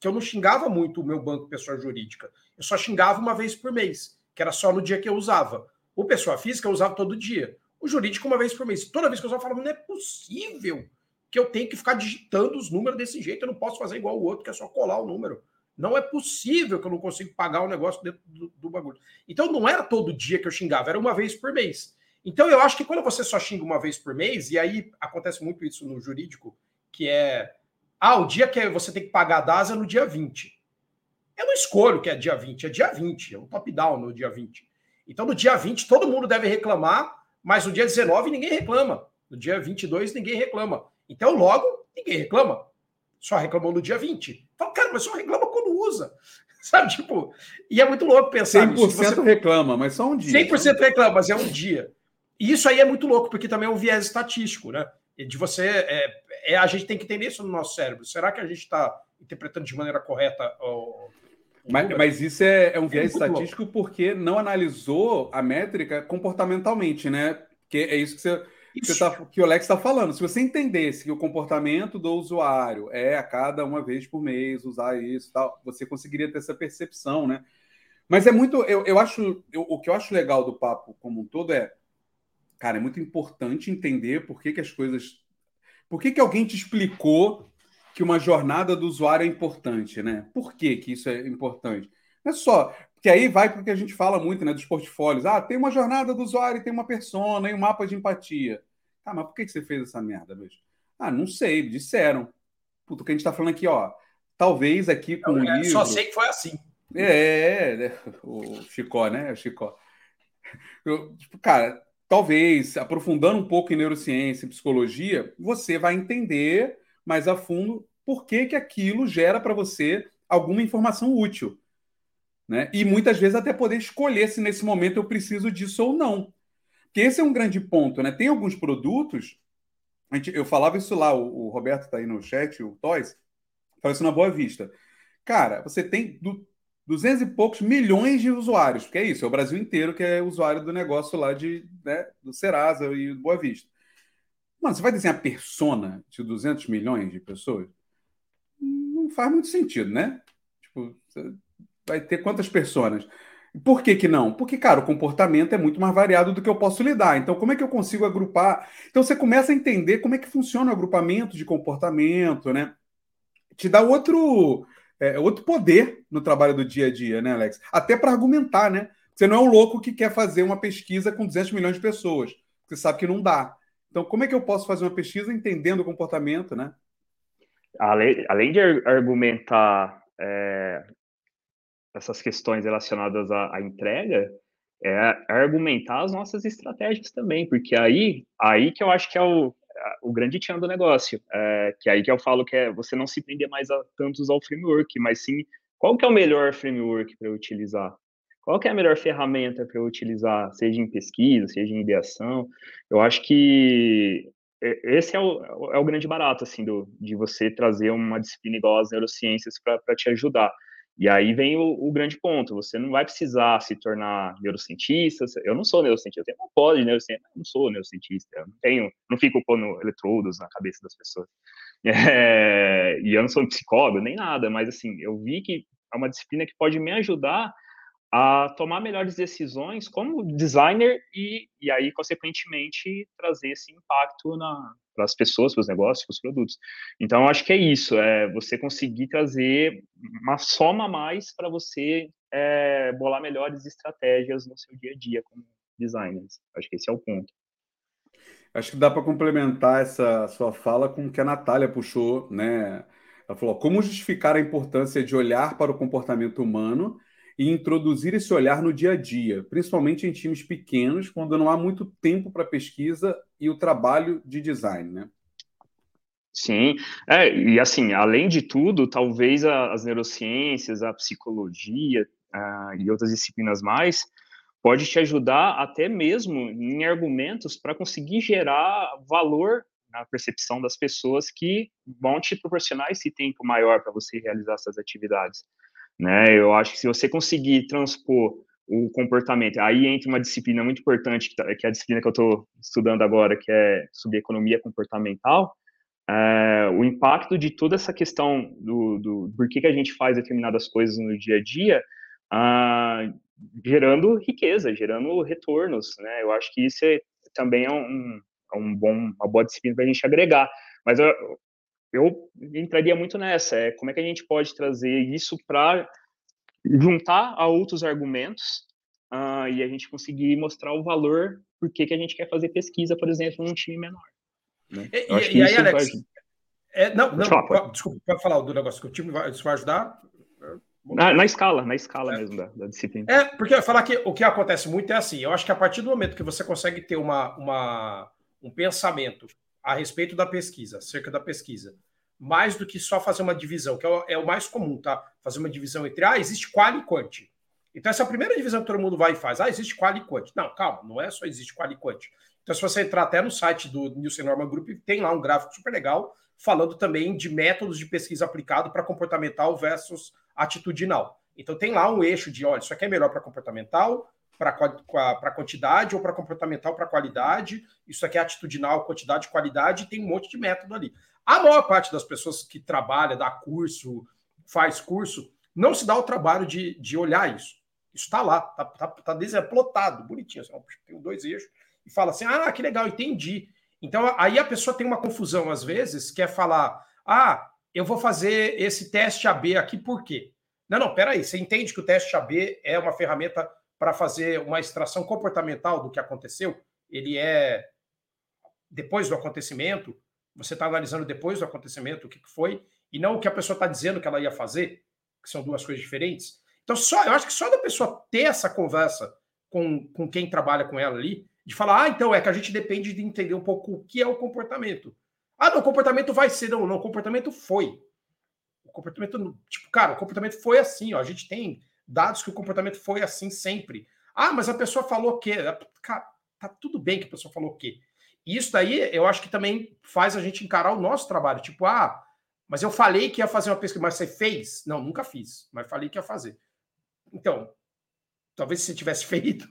que eu não xingava muito o meu banco pessoa jurídica. Eu só xingava uma vez por mês, que era só no dia que eu usava. O pessoa física eu usava todo dia. O jurídico uma vez por mês. Toda vez que eu usava, eu falava, não é possível que eu tenho que ficar digitando os números desse jeito, eu não posso fazer igual o outro, que é só colar o número. Não é possível que eu não consiga pagar o negócio dentro do, do, bagulho. Então não era todo dia que eu xingava, era uma vez por mês. Então eu acho que quando você só xinga uma vez por mês, e aí acontece muito isso no jurídico, que é ah, o dia que você tem que pagar a DAS é no dia 20. Eu não escolho que é dia 20, é dia 20, é um top-down no dia 20. Então no dia 20 todo mundo deve reclamar, mas no dia 19 ninguém reclama. No dia 22 ninguém reclama. Então, logo, ninguém reclama. Só reclamou no dia 20. Fala, cara, mas só reclama quando usa. *laughs* Sabe, tipo, e é muito louco pensar 100% nisso. 100% você... reclama, mas só um dia. 100% reclama, mas é um dia. E isso aí é muito louco, porque também é um viés estatístico, né? De você. É, é a gente tem que entender isso no nosso cérebro. Será que a gente está interpretando de maneira correta o. Mas, mas, isso é, é um viés é estatístico louco. porque não analisou a métrica comportamentalmente, né? Que é isso que você que, tá, que o Alex está falando. Se você entendesse que o comportamento do usuário é a cada uma vez por mês usar isso tal, você conseguiria ter essa percepção, né? Mas é muito. Eu, eu acho. Eu, o que eu acho legal do papo como um todo é. Cara, é muito importante entender por que, que as coisas. Por que, que alguém te explicou que uma jornada do usuário é importante, né? Por que, que isso é importante? Não é só. Que aí vai para o que a gente fala muito, né, dos portfólios. Ah, tem uma jornada do usuário, tem uma persona, e um mapa de empatia. Tá, mas por que você fez essa merda, bicho? Ah, não sei, disseram. Puta, o que a gente está falando aqui, ó. Talvez aqui com um livro... Só sei que foi assim. É, é, é, o Chicó, né? O Chicó. Eu, tipo, cara, talvez, aprofundando um pouco em neurociência e psicologia, você vai entender mais a fundo por que, que aquilo gera para você alguma informação útil. Né? E muitas vezes até poder escolher se nesse momento eu preciso disso ou não. Porque esse é um grande ponto, né? Tem alguns produtos, gente, eu falava isso lá, o, o Roberto está aí no chat, o Toys, falou isso na Boa Vista. Cara, você tem do, 200 e poucos milhões de usuários, porque é isso, é o Brasil inteiro que é usuário do negócio lá de, né, do Serasa e do Boa Vista. Mano, você vai desenhar persona de 200 milhões de pessoas? Não faz muito sentido, né? Tipo, vai ter quantas pessoas? Por que, que não? Porque, cara, o comportamento é muito mais variado do que eu posso lidar. Então, como é que eu consigo agrupar? Então, você começa a entender como é que funciona o agrupamento de comportamento, né? Te dá outro, é, outro poder no trabalho do dia a dia, né, Alex? Até para argumentar, né? Você não é o louco que quer fazer uma pesquisa com 200 milhões de pessoas. Você sabe que não dá. Então, como é que eu posso fazer uma pesquisa entendendo o comportamento, né? Além, além de argumentar é, essas questões relacionadas à, à entrega, é argumentar as nossas estratégias também, porque aí, aí que eu acho que é o, o grande tchan do negócio, é, que é aí que eu falo que é você não se prender mais a tantos ao framework, mas sim qual que é o melhor framework para utilizar? Qual que é a melhor ferramenta para utilizar, seja em pesquisa, seja em ideação? Eu acho que esse é o, é o grande barato, assim, do, de você trazer uma disciplina igual às neurociências para te ajudar. E aí vem o, o, grande ponto: você não vai precisar se tornar neurocientista. Eu não sou neurocientista, eu tenho uma pós de neurociência, eu não sou neurocientista, eu não tenho, não fico pondo eletrodos na cabeça das pessoas. *laughs* É, e eu não sou psicólogo nem nada, mas assim, eu vi que é uma disciplina que pode me ajudar a tomar melhores decisões como designer e, e aí, consequentemente, trazer esse impacto para as pessoas, para os negócios, para os produtos. Então, acho que é isso, é você conseguir trazer uma soma a mais para você é, bolar melhores estratégias no seu dia a dia como designers. Acho que esse é o ponto. Acho que dá para complementar essa sua fala com o que a Natália puxou, né? Ela falou: como justificar a importância de olhar para o comportamento humano e introduzir esse olhar no dia a dia, principalmente em times pequenos, quando não há muito tempo para pesquisa e o trabalho de design, né? Sim, é, e assim, além de tudo, talvez a, as neurociências, a psicologia a, e outras disciplinas mais pode te ajudar até mesmo em argumentos para conseguir gerar valor na percepção das pessoas que vão te proporcionar esse tempo maior para você realizar essas atividades. Né? Eu acho que se você conseguir transpor o comportamento, aí entra uma disciplina muito importante, que tá, é a disciplina que eu estou estudando agora, que é sobre economia comportamental, é, o impacto de toda essa questão do, do por que, que a gente faz determinadas coisas no dia a dia, ah, gerando riqueza, gerando retornos, né? Eu acho que isso é, também é um, é um bom, uma boa disciplina para a gente agregar. Mas eu, eu entraria muito nessa, é como é que a gente pode trazer isso para juntar a outros argumentos uh, e a gente conseguir mostrar o valor por que, a gente quer fazer pesquisa, por exemplo, num time menor. Né? E, e, e aí, Alex, vai... é, não, não, falar, desculpa, pode falar do negócio que o time vai, isso vai ajudar? Na, na, escala, na escala é. mesmo da, da, disciplina. É, porque eu falar que o que acontece muito é assim, eu acho que a partir do momento que você consegue ter uma, uma, um pensamento a respeito da pesquisa, acerca da pesquisa, mais do que só fazer uma divisão, que é o, é o mais comum, tá? Fazer uma divisão entre, ah, existe qual e quant. Então, essa é a primeira divisão que todo mundo vai e faz. Ah, existe qual e quant. Não, calma, não é só existe qual e quant. Então, se você entrar até no site do Nielsen Norman Group, tem lá um gráfico super legal falando também de métodos de pesquisa aplicado para comportamental versus atitudinal. Então, tem lá um eixo de, olha, isso aqui é melhor para comportamental, para quantidade ou para comportamental para qualidade. Isso aqui é atitudinal, quantidade, qualidade, e tem um monte de método ali. A maior parte das pessoas que trabalha, dá curso, faz curso, não se dá o trabalho de, de olhar isso. Isso está lá, está tá, tá desemplotado, bonitinho. Assim, tem dois eixos e fala assim: ah, que legal, entendi. Então aí a pessoa tem uma confusão às vezes, que é falar: ah, eu vou fazer esse teste AB aqui por quê? Não, não, peraí, você entende que o teste AB é uma ferramenta para fazer uma extração comportamental do que aconteceu? Ele é depois do acontecimento, você está analisando depois do acontecimento o que foi, e não o que a pessoa está dizendo que ela ia fazer, que são duas coisas diferentes. Então, só, eu acho que só da pessoa ter essa conversa com, com quem trabalha com ela ali, de falar, ah, então é que a gente depende de entender um pouco o que é o comportamento. Ah, não, o comportamento vai ser, não, não, o comportamento foi. O comportamento, tipo, cara, o comportamento foi assim, ó, a gente tem dados que o comportamento foi assim sempre. Ah, mas a pessoa falou que. Cara, tá tudo bem que a pessoa falou que. E isso daí eu acho que também faz a gente encarar o nosso trabalho. Tipo, ah, mas eu falei que ia fazer uma pesquisa, mas você fez? Não, nunca fiz, mas falei que ia fazer. Então, talvez se você tivesse *laughs* feito.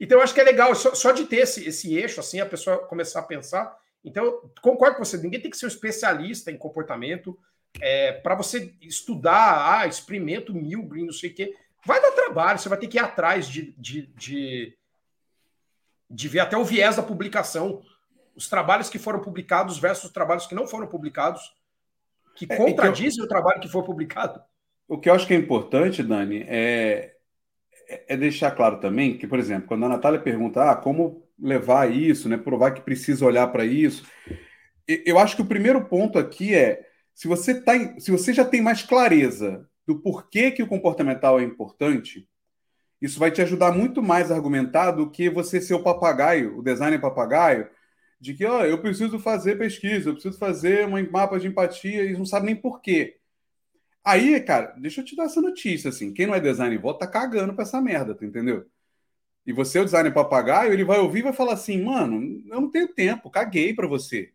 Então, eu acho que é legal, só, só de ter esse, esse eixo, assim, a pessoa começar a pensar. Então, concordo com você, ninguém tem que ser um especialista em comportamento. É, para você estudar, ah, experimento Milgram, não sei o quê, vai dar trabalho, você vai ter que ir atrás de, de, de de ver até o viés da publicação, os trabalhos que foram publicados versus os trabalhos que não foram publicados, que é, contradizem eu, o trabalho que foi publicado. O que eu acho que é importante, Dani, é, é deixar claro também que, por exemplo, quando a Natália pergunta ah, como levar isso, né, provar que precisa olhar para isso, eu acho que o primeiro ponto aqui é se você, tá, se você já tem mais clareza do porquê que o comportamental é importante, isso vai te ajudar muito mais a argumentar do que você ser o papagaio, o designer papagaio, de que ó, eu preciso fazer pesquisa, eu preciso fazer um mapa de empatia e não sabe nem por quê. Aí, cara, deixa eu te dar essa notícia, assim, quem não é designer volta tá cagando pra essa merda, tu entendeu? E você, o designer papagaio, ele vai ouvir e vai falar assim, mano, eu não tenho tempo, caguei para você.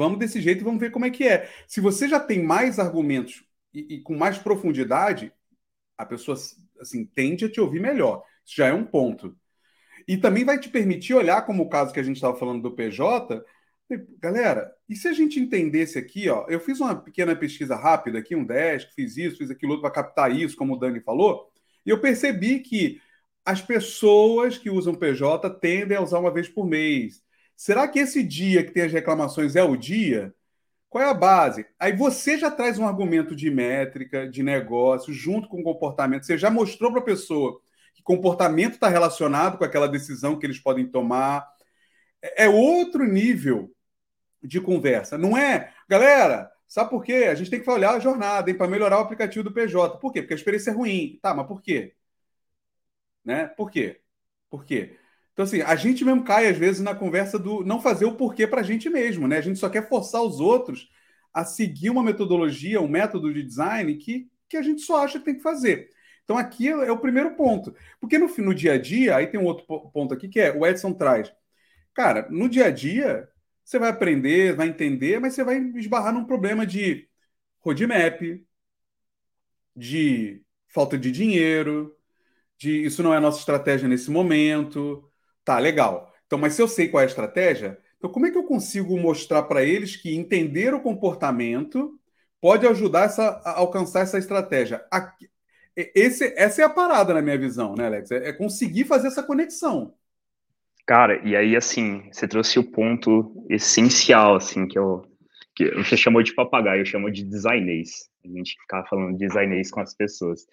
Vamos desse jeito e vamos ver como é que é. Se você já tem mais argumentos e, e com mais profundidade, a pessoa assim, tende a te ouvir melhor. Isso já é um ponto. E também vai te permitir olhar como o caso que a gente estava falando do PJ. Galera, e se a gente entendesse aqui, ó, eu fiz uma pequena pesquisa rápida aqui, um 10, fiz isso, fiz aquilo outro para captar isso, como o Dani falou, E eu percebi que as pessoas que usam PJ tendem a usar uma vez por mês. Será que esse dia que tem as reclamações é o dia? Qual é a base? Aí você já traz um argumento de métrica, de negócio, junto com o comportamento. Você já mostrou para a pessoa que comportamento está relacionado com aquela decisão que eles podem tomar. É, é outro nível de conversa. Não é, galera, sabe por quê? A gente tem que olhar a jornada para melhorar o aplicativo do PJ. Por quê? Porque a experiência é ruim. Tá, mas por quê? Né? Por quê? Por quê? Então, assim, a gente mesmo cai, às vezes, na conversa do não fazer o porquê para a gente mesmo, né? A gente só quer forçar os outros a seguir uma metodologia, um método de design que, que a gente só acha que tem que fazer. Então, aqui é, é o primeiro ponto. Porque no, no dia a dia, aí tem um outro ponto aqui que é o Edson traz. Cara, no dia a dia, você vai aprender, vai entender, mas você vai esbarrar num problema de roadmap, de falta de dinheiro, de isso não é nossa estratégia nesse momento. Tá, legal. Então, mas se eu sei qual é a estratégia, então como é que eu consigo mostrar para eles que entender o comportamento pode ajudar essa, a alcançar essa estratégia? Aqui, esse, essa é a parada na minha visão, né, Alex? É, é conseguir fazer essa conexão. Cara, e aí, assim, você trouxe o ponto essencial, assim, que eu. Que você chamou de papagaio, eu chamo de designês. A gente ficava falando designês com as pessoas.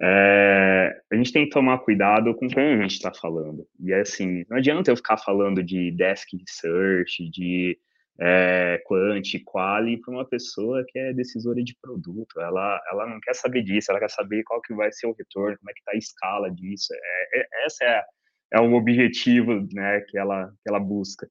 É, a gente tem que tomar cuidado com quem a gente está falando. E assim, não adianta eu ficar falando de desk research, de é, quant, quali, para uma pessoa que é decisora de produto. Ela, ela não quer saber disso, ela quer saber qual que vai ser o retorno, como é que está a escala disso. É, é, essa é, é o objetivo né, que, ela, que ela busca.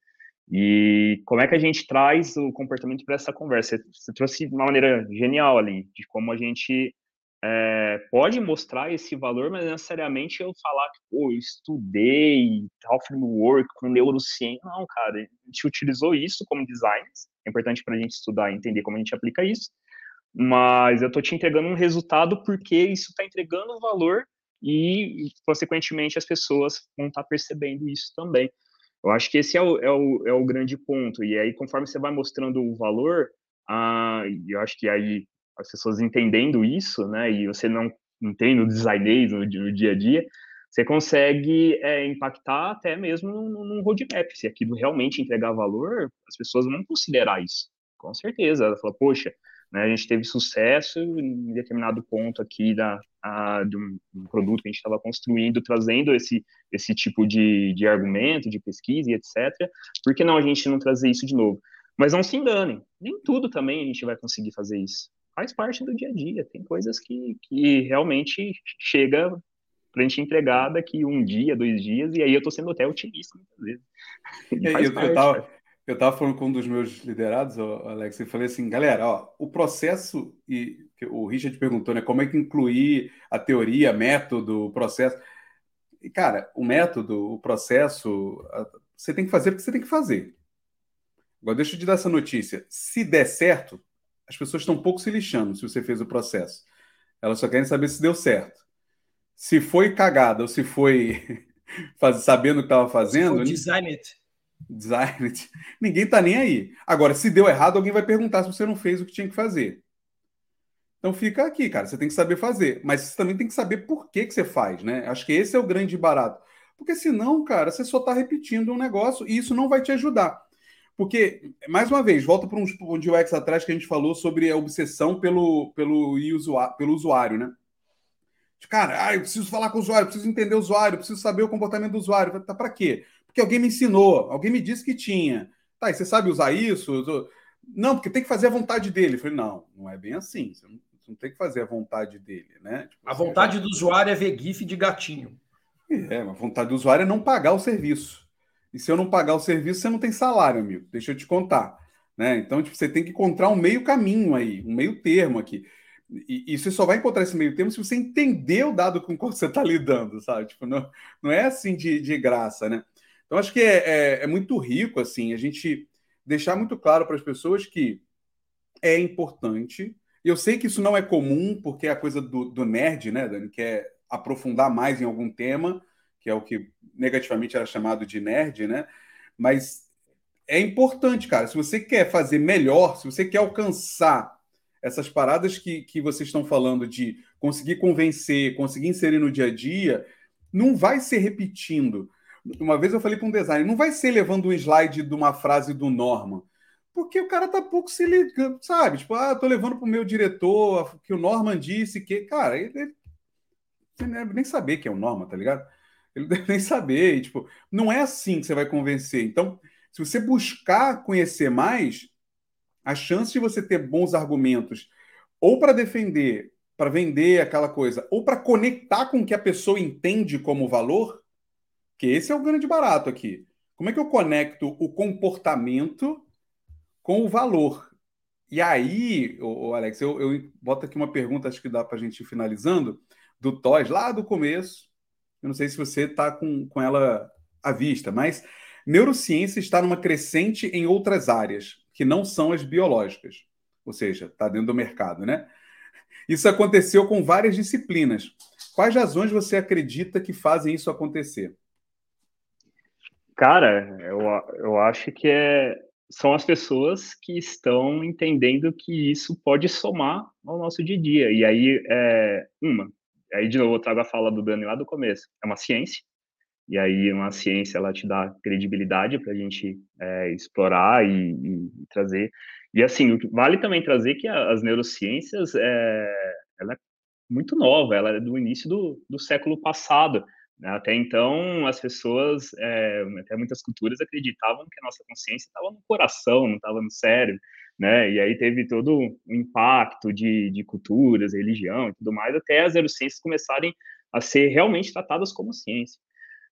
E como é que a gente traz o comportamento para essa conversa? Você, você trouxe de uma maneira genial ali, de como a gente é, pode mostrar esse valor, mas necessariamente eu falar que, pô, eu estudei tal framework com neurociência. Não, cara, a gente utilizou isso como designers. É importante para a gente estudar e entender como a gente aplica isso. Mas eu estou te entregando um resultado porque isso está entregando valor e, consequentemente, as pessoas vão estar tá percebendo isso também. Eu acho que esse é o, é o, é o grande ponto. E aí, conforme você vai mostrando o valor, ah, eu acho que aí as pessoas entendendo isso, né, e você não entende o designês no, no dia a dia, você consegue é, impactar até mesmo num, num roadmap. Se aquilo realmente entregar valor, as pessoas vão considerar isso, com certeza. Ela fala, poxa, né, a gente teve sucesso em determinado ponto aqui da, a, de um, um, produto que a gente estava construindo, trazendo esse, esse tipo de, de argumento, de pesquisa e etc. Por que não a gente não trazer isso de novo? Mas não se enganem, nem tudo também a gente vai conseguir fazer isso faz parte do dia a dia. Tem coisas que, que realmente chega para a gente entregar daqui um dia, dois dias, e aí eu estou sendo até otimista muitas vezes. *laughs* eu, parte, eu, tava, eu tava falando com um dos meus liderados, Alex, e falei assim, galera, ó, o processo, e o Richard perguntou, né, como é que incluir a teoria, método, o processo. E, cara, o método, o processo, você tem que fazer porque você tem que fazer. Agora, deixa eu te dar essa notícia. Se der certo, as pessoas estão um pouco se lixando se você fez o processo. Elas só querem saber se deu certo. Se foi cagada ou se foi *laughs* faz, sabendo o que estava fazendo. Design it. Design it. *laughs* Ninguém está nem aí. Agora, se deu errado, alguém vai perguntar se você não fez o que tinha que fazer. Então fica aqui, cara. Você tem que saber fazer. Mas você também tem que saber por que, que você faz, né? Acho que esse é o grande barato. Porque senão, cara, você só está repetindo um negócio e isso não vai te ajudar. Porque, mais uma vez, volta para um, um UX atrás que a gente falou sobre a obsessão pelo, pelo, usuário, pelo usuário, né? Cara, ah, eu preciso falar com o usuário, preciso entender o usuário, preciso saber o comportamento do usuário. Tá para quê? Porque alguém me ensinou, alguém me disse que tinha. Tá, e você sabe usar isso? Não, porque tem que fazer a vontade dele. Eu falei, não, não é bem assim. Você não, você não tem que fazer a vontade dele, né? Tipo, a vontade já... do usuário é ver GIF de gatinho. É, a vontade do usuário é não pagar o serviço. E se eu não pagar o serviço, você não tem salário, amigo. Deixa eu te contar. Né? Então, tipo, você tem que encontrar um meio caminho aí, um meio termo aqui. E, e você só vai encontrar esse meio termo se você entender o dado com o qual você está lidando, sabe? Tipo, não, não é assim de, de graça, né? Então, acho que é, é, é muito rico, assim, a gente deixar muito claro para as pessoas que é importante. Eu sei que isso não é comum, porque é a coisa do, do nerd, né, Dani? Que é aprofundar mais em algum tema que é o que negativamente era chamado de nerd, né? Mas é importante, cara. Se você quer fazer melhor, se você quer alcançar essas paradas que, que vocês estão falando de conseguir convencer, conseguir inserir no dia a dia, não vai ser repetindo. Uma vez eu falei para um designer, não vai ser levando um slide de uma frase do Norman, porque o cara tá pouco se ligando, sabe? Tipo, ah, tô levando para o meu diretor que o Norman disse que, cara, ele, ele nem saber que é o Norman, tá ligado? Ele deve nem saber, e, tipo, não é assim que você vai convencer. Então, se você buscar conhecer mais, a chance de você ter bons argumentos ou para defender, para vender aquela coisa, ou para conectar com o que a pessoa entende como valor, que esse é o grande barato aqui. Como é que eu conecto o comportamento com o valor? E aí, ô, ô Alex, eu, eu boto aqui uma pergunta, acho que dá para a gente ir finalizando, do Toys, lá do começo. Eu não sei se você está com, com ela à vista, mas neurociência está numa crescente em outras áreas que não são as biológicas, ou seja, está dentro do mercado, né? Isso aconteceu com várias disciplinas. Quais razões você acredita que fazem isso acontecer? Cara, eu, eu acho que é, são as pessoas que estão entendendo que isso pode somar ao nosso dia a dia. E aí, é, uma, aí de novo eu trago a fala do Dani lá do começo, é uma ciência, e aí uma ciência ela te dá credibilidade para a gente é, explorar e, e, trazer. E assim, vale também trazer que as neurociências é, ela é muito nova, ela é do início do, do século passado. Né? Até então, as pessoas, é, até muitas culturas acreditavam que a nossa consciência estava no coração, não estava no cérebro. Né? E aí teve todo um impacto de, de culturas, religião e tudo mais, até as neurociências começarem a ser realmente tratadas como ciência.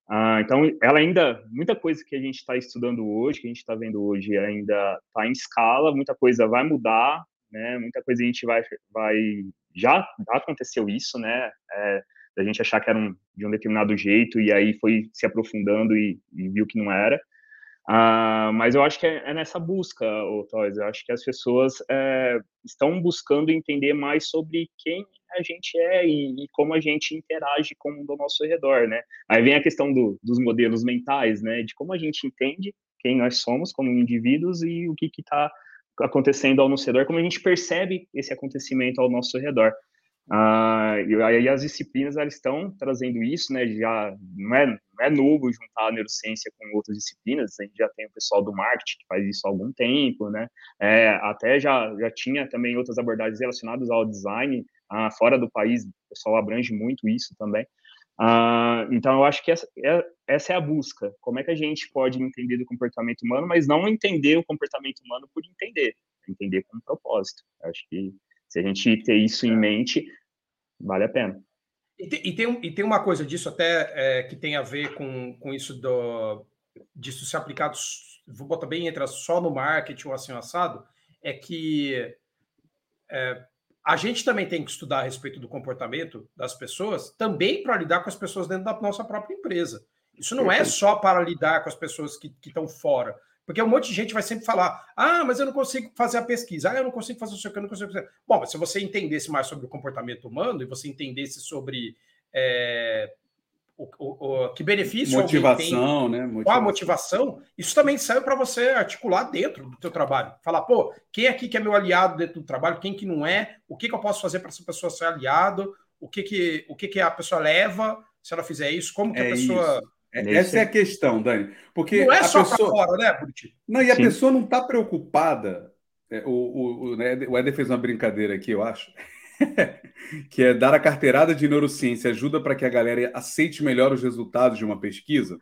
Ah, então, ela ainda, muita coisa que a gente está estudando hoje, que a gente está vendo hoje, ainda está em escala, muita coisa vai mudar, né? Muita coisa a gente vai, vai já, já aconteceu isso, né? É, a gente achar que era um, de um determinado jeito e aí foi se aprofundando e, e viu que não era. Uh, mas eu acho que é, é nessa busca, o Toys. Eu acho que as pessoas é, estão buscando entender mais sobre quem a gente é e, e, como a gente interage com o nosso redor, né? Aí vem a questão do, dos modelos mentais, né? De como a gente entende quem nós somos como indivíduos e o que está acontecendo ao nosso redor, como a gente percebe esse acontecimento ao nosso redor. Ah, e aí as disciplinas elas estão trazendo isso, né? Já não é, não é novo juntar a neurociência com outras disciplinas. A gente já tem o pessoal do marketing que faz isso há algum tempo, né? É, até já já tinha também outras abordagens relacionadas ao design ah, fora do país. O pessoal abrange muito isso também. Ah, então eu acho que essa é, essa é a busca. Como é que a gente pode entender do comportamento humano, mas não entender o comportamento humano por entender, entender com um propósito. Eu acho que se a gente ter isso em é. mente, vale a pena. E tem, e tem, e tem uma coisa disso até é, que tem a ver com, com isso do, disso ser aplicado, vou botar bem, entra só no marketing ou assim assado, é que é, a gente também tem que estudar a respeito do comportamento das pessoas, também para lidar com as pessoas dentro da nossa própria empresa. Isso não é só para lidar com as pessoas que, que estão fora, porque um monte de gente vai sempre falar: ah, mas eu não consigo fazer a pesquisa, ah, eu não consigo fazer o seu, eu não consigo fazer. Bom, mas se você entendesse mais sobre o comportamento humano e você entendesse sobre é, o, o, o, que benefício motivação, tem, né? Motivação. Qual a motivação, isso também serve para você articular dentro do teu trabalho. Falar, pô, quem aqui que é meu aliado dentro do trabalho, quem que não é, o que, que eu posso fazer para essa pessoa ser aliado, o que que, o que que a pessoa leva se ela fizer isso, como que é a pessoa. Isso é, essa é a questão, Dani. Porque não é só pessoa... fora, né, Buriti? Não, e a Sim. pessoa não está preocupada. É, o, o, o, né, o Éder fez uma brincadeira aqui, eu acho. *laughs* que é dar a carteirada de neurociência ajuda para que a galera aceite melhor os resultados de uma pesquisa.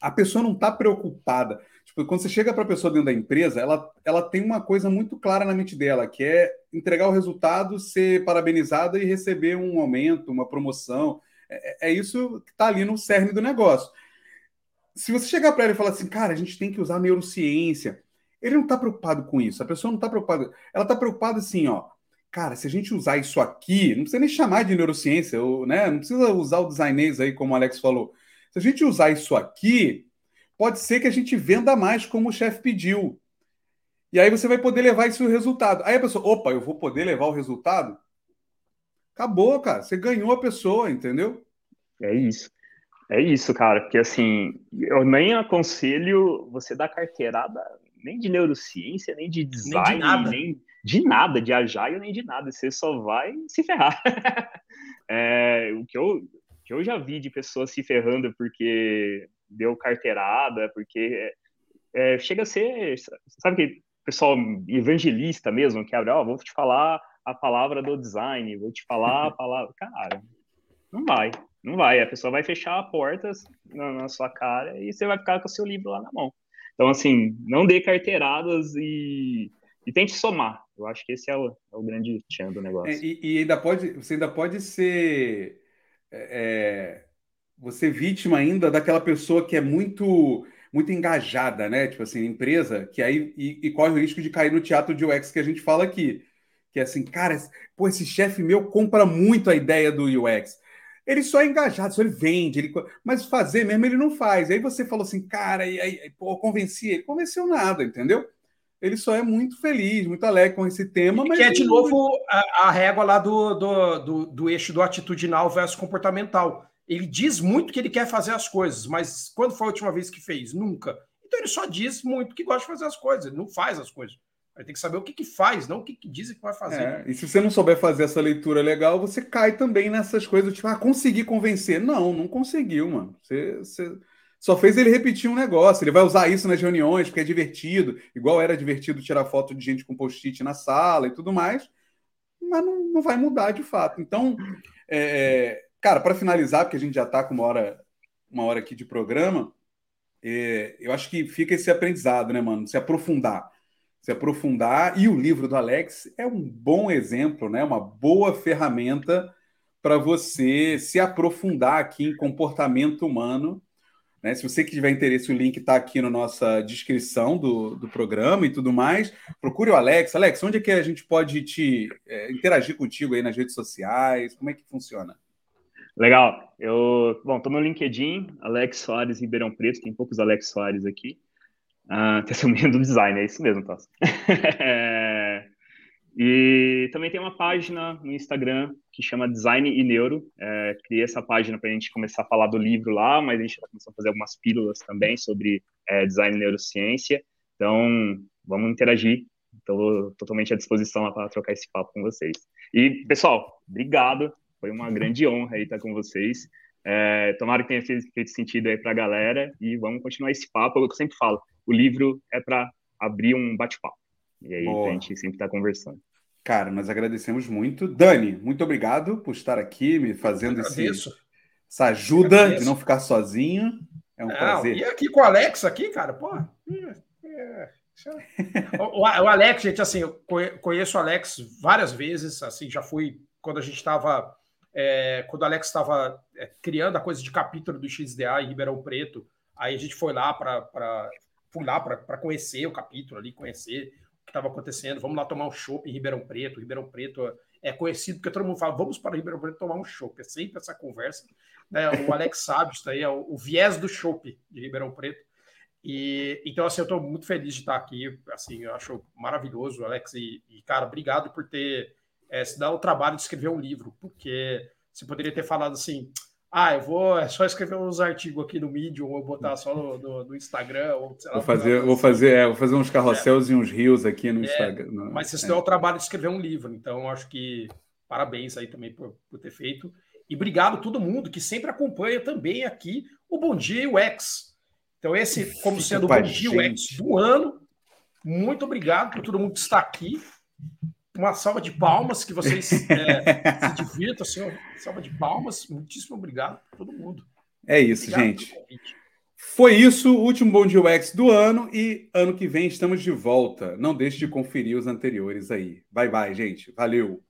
A pessoa não está preocupada. Tipo, quando você chega para a pessoa dentro da empresa, ela, ela tem uma coisa muito clara na mente dela, que é entregar o resultado, ser parabenizada e receber um aumento, uma promoção. É, é isso que está ali no cerne do negócio. Se você chegar para ele e falar assim, cara, a gente tem que usar neurociência, ele não está preocupado com isso. A pessoa não está preocupada. Ela está preocupada assim, ó. Cara, se a gente usar isso aqui, não precisa nem chamar de neurociência, ou, né? Não precisa usar o designês aí, como o Alex falou. Se a gente usar isso aqui, pode ser que a gente venda mais como o chefe pediu. E aí você vai poder levar esse resultado. Aí a pessoa, opa, eu vou poder levar o resultado? Acabou, cara. Você ganhou a pessoa, entendeu? É isso. É isso, cara. Porque assim, eu nem aconselho você dar carteirada nem de neurociência, nem de design, nem de nada, nem de, nada, de agile, nem de nada. Você só vai se ferrar. *laughs* é, o que eu, que eu já vi de pessoas se ferrando porque deu carteirada, porque é, chega a ser, sabe que pessoal evangelista mesmo, que abre, ó, oh, vou te falar a palavra do design, vou te falar a palavra. Cara, não vai, não vai. A pessoa vai fechar a porta na, na, sua cara e você vai ficar com o seu livro lá na mão. Então, assim, não dê carteiradas e, e tente somar. Eu acho que esse é o, é o grande tchan do negócio. É, e, e, ainda pode, você ainda pode ser é, é, você vítima ainda daquela pessoa que é muito muito engajada, né? Tipo assim, empresa que aí e, e corre o risco de cair no teatro de UX que a gente fala aqui que é assim, cara, pô, esse chefe meu compra muito a ideia do UX. Ele só é engajado, só ele vende, ele... mas fazer mesmo ele não faz. Aí você falou assim, cara, e aí, pô, convenci ele. Convenceu nada, entendeu? Ele só é muito feliz, muito alegre com esse tema. Mas que é de novo a, a régua lá do, do, do, do eixo do atitudinal versus comportamental. Ele diz muito que ele quer fazer as coisas, mas quando foi a última vez que fez? Nunca. Então ele só diz muito que gosta de fazer as coisas, ele não faz as coisas. Vai ter que saber o que, que faz, não o que, que dizem que vai fazer. É, e se você não souber fazer essa leitura legal, você cai também nessas coisas, tipo, ah, consegui convencer. Não, não conseguiu, mano. Você, você só fez ele repetir um negócio. Ele vai usar isso nas reuniões, porque é divertido, igual era divertido tirar foto de gente com post-it na sala e tudo mais, mas não, não vai mudar de fato. Então, é, é cara, para finalizar, porque a gente já está com uma hora, uma hora aqui de programa, é, eu acho que fica esse aprendizado, né, mano? Se aprofundar se aprofundar. E o livro do Alex é um bom exemplo, né? uma boa ferramenta para você se aprofundar aqui em comportamento humano. Né? Se você tiver interesse, o link está aqui na nossa descrição do, do programa e tudo mais. Procure o Alex. Alex, onde é que a gente pode te é, interagir contigo aí nas redes sociais? Como é que funciona? Legal. Eu, bom, estou no LinkedIn, Alex Soares Ribeirão Preto, tem poucos Alex Soares aqui. Ah, testemunha do design, é isso mesmo, Tassi. *laughs* é, e também tem uma página no Instagram que chama Design e Neuro. É, criei essa página para a gente começar a falar do livro lá, mas a gente está começando a fazer algumas pílulas também sobre é, design e neurociência. Então, vamos interagir. Estou totalmente à disposição para trocar esse papo com vocês. E, pessoal, obrigado. Foi uma grande honra estar com vocês. É, tomara que tenha feito sentido aí para a galera e vamos continuar esse papo. É o que eu sempre falo, o livro é para abrir um bate-papo. E aí Boa. a gente sempre está conversando. Cara, nós agradecemos muito. Dani, muito obrigado por estar aqui, me fazendo esse, essa ajuda de não ficar sozinho. É um não, prazer. E aqui com o Alex, aqui, cara, pô. É, é, o, o, Alex, gente, assim, eu conheço o Alex várias vezes, assim, já fui quando a gente estava. É, quando o Alex estava é, criando a coisa de capítulo do XDA em Ribeirão Preto, aí a gente foi lá para fui lá para conhecer o capítulo ali, conhecer o que estava acontecendo. Vamos lá tomar um chopp em Ribeirão Preto. Ribeirão Preto é conhecido porque todo mundo fala, vamos para Ribeirão Preto tomar um chopp. É sempre essa conversa. Né? O Alex *laughs* sabe isso aí, é o, o viés do chopp de Ribeirão Preto. E então, assim, eu estou muito feliz de estar aqui. Assim, eu acho maravilhoso, Alex. E, e cara, obrigado por ter é, se dado o trabalho de escrever um livro, porque você poderia ter falado assim ah, eu vou é só escrever uns artigos aqui no Medium, ou botar só no, no, no Instagram, ou sei lá. Vou fazer, vou fazer, é, vou fazer uns carrosséis é. e uns rios aqui no é, Instagram. No, mas você é. deu o trabalho de escrever um livro, então acho que parabéns aí também por, por ter feito. E obrigado a todo mundo que sempre acompanha também aqui o Bom Dia UX. Então, esse, como sendo o Bom Dia UX do ano, muito obrigado por todo mundo que está aqui uma salva de palmas, que vocês *laughs* é, se divirtam, assim, salva de palmas. Muitíssimo obrigado a todo mundo. É isso, obrigado gente. Foi isso, o último Bom Dia UX do ano e ano que vem estamos de volta. Não deixe de conferir os anteriores aí. Bye bye, gente. Valeu.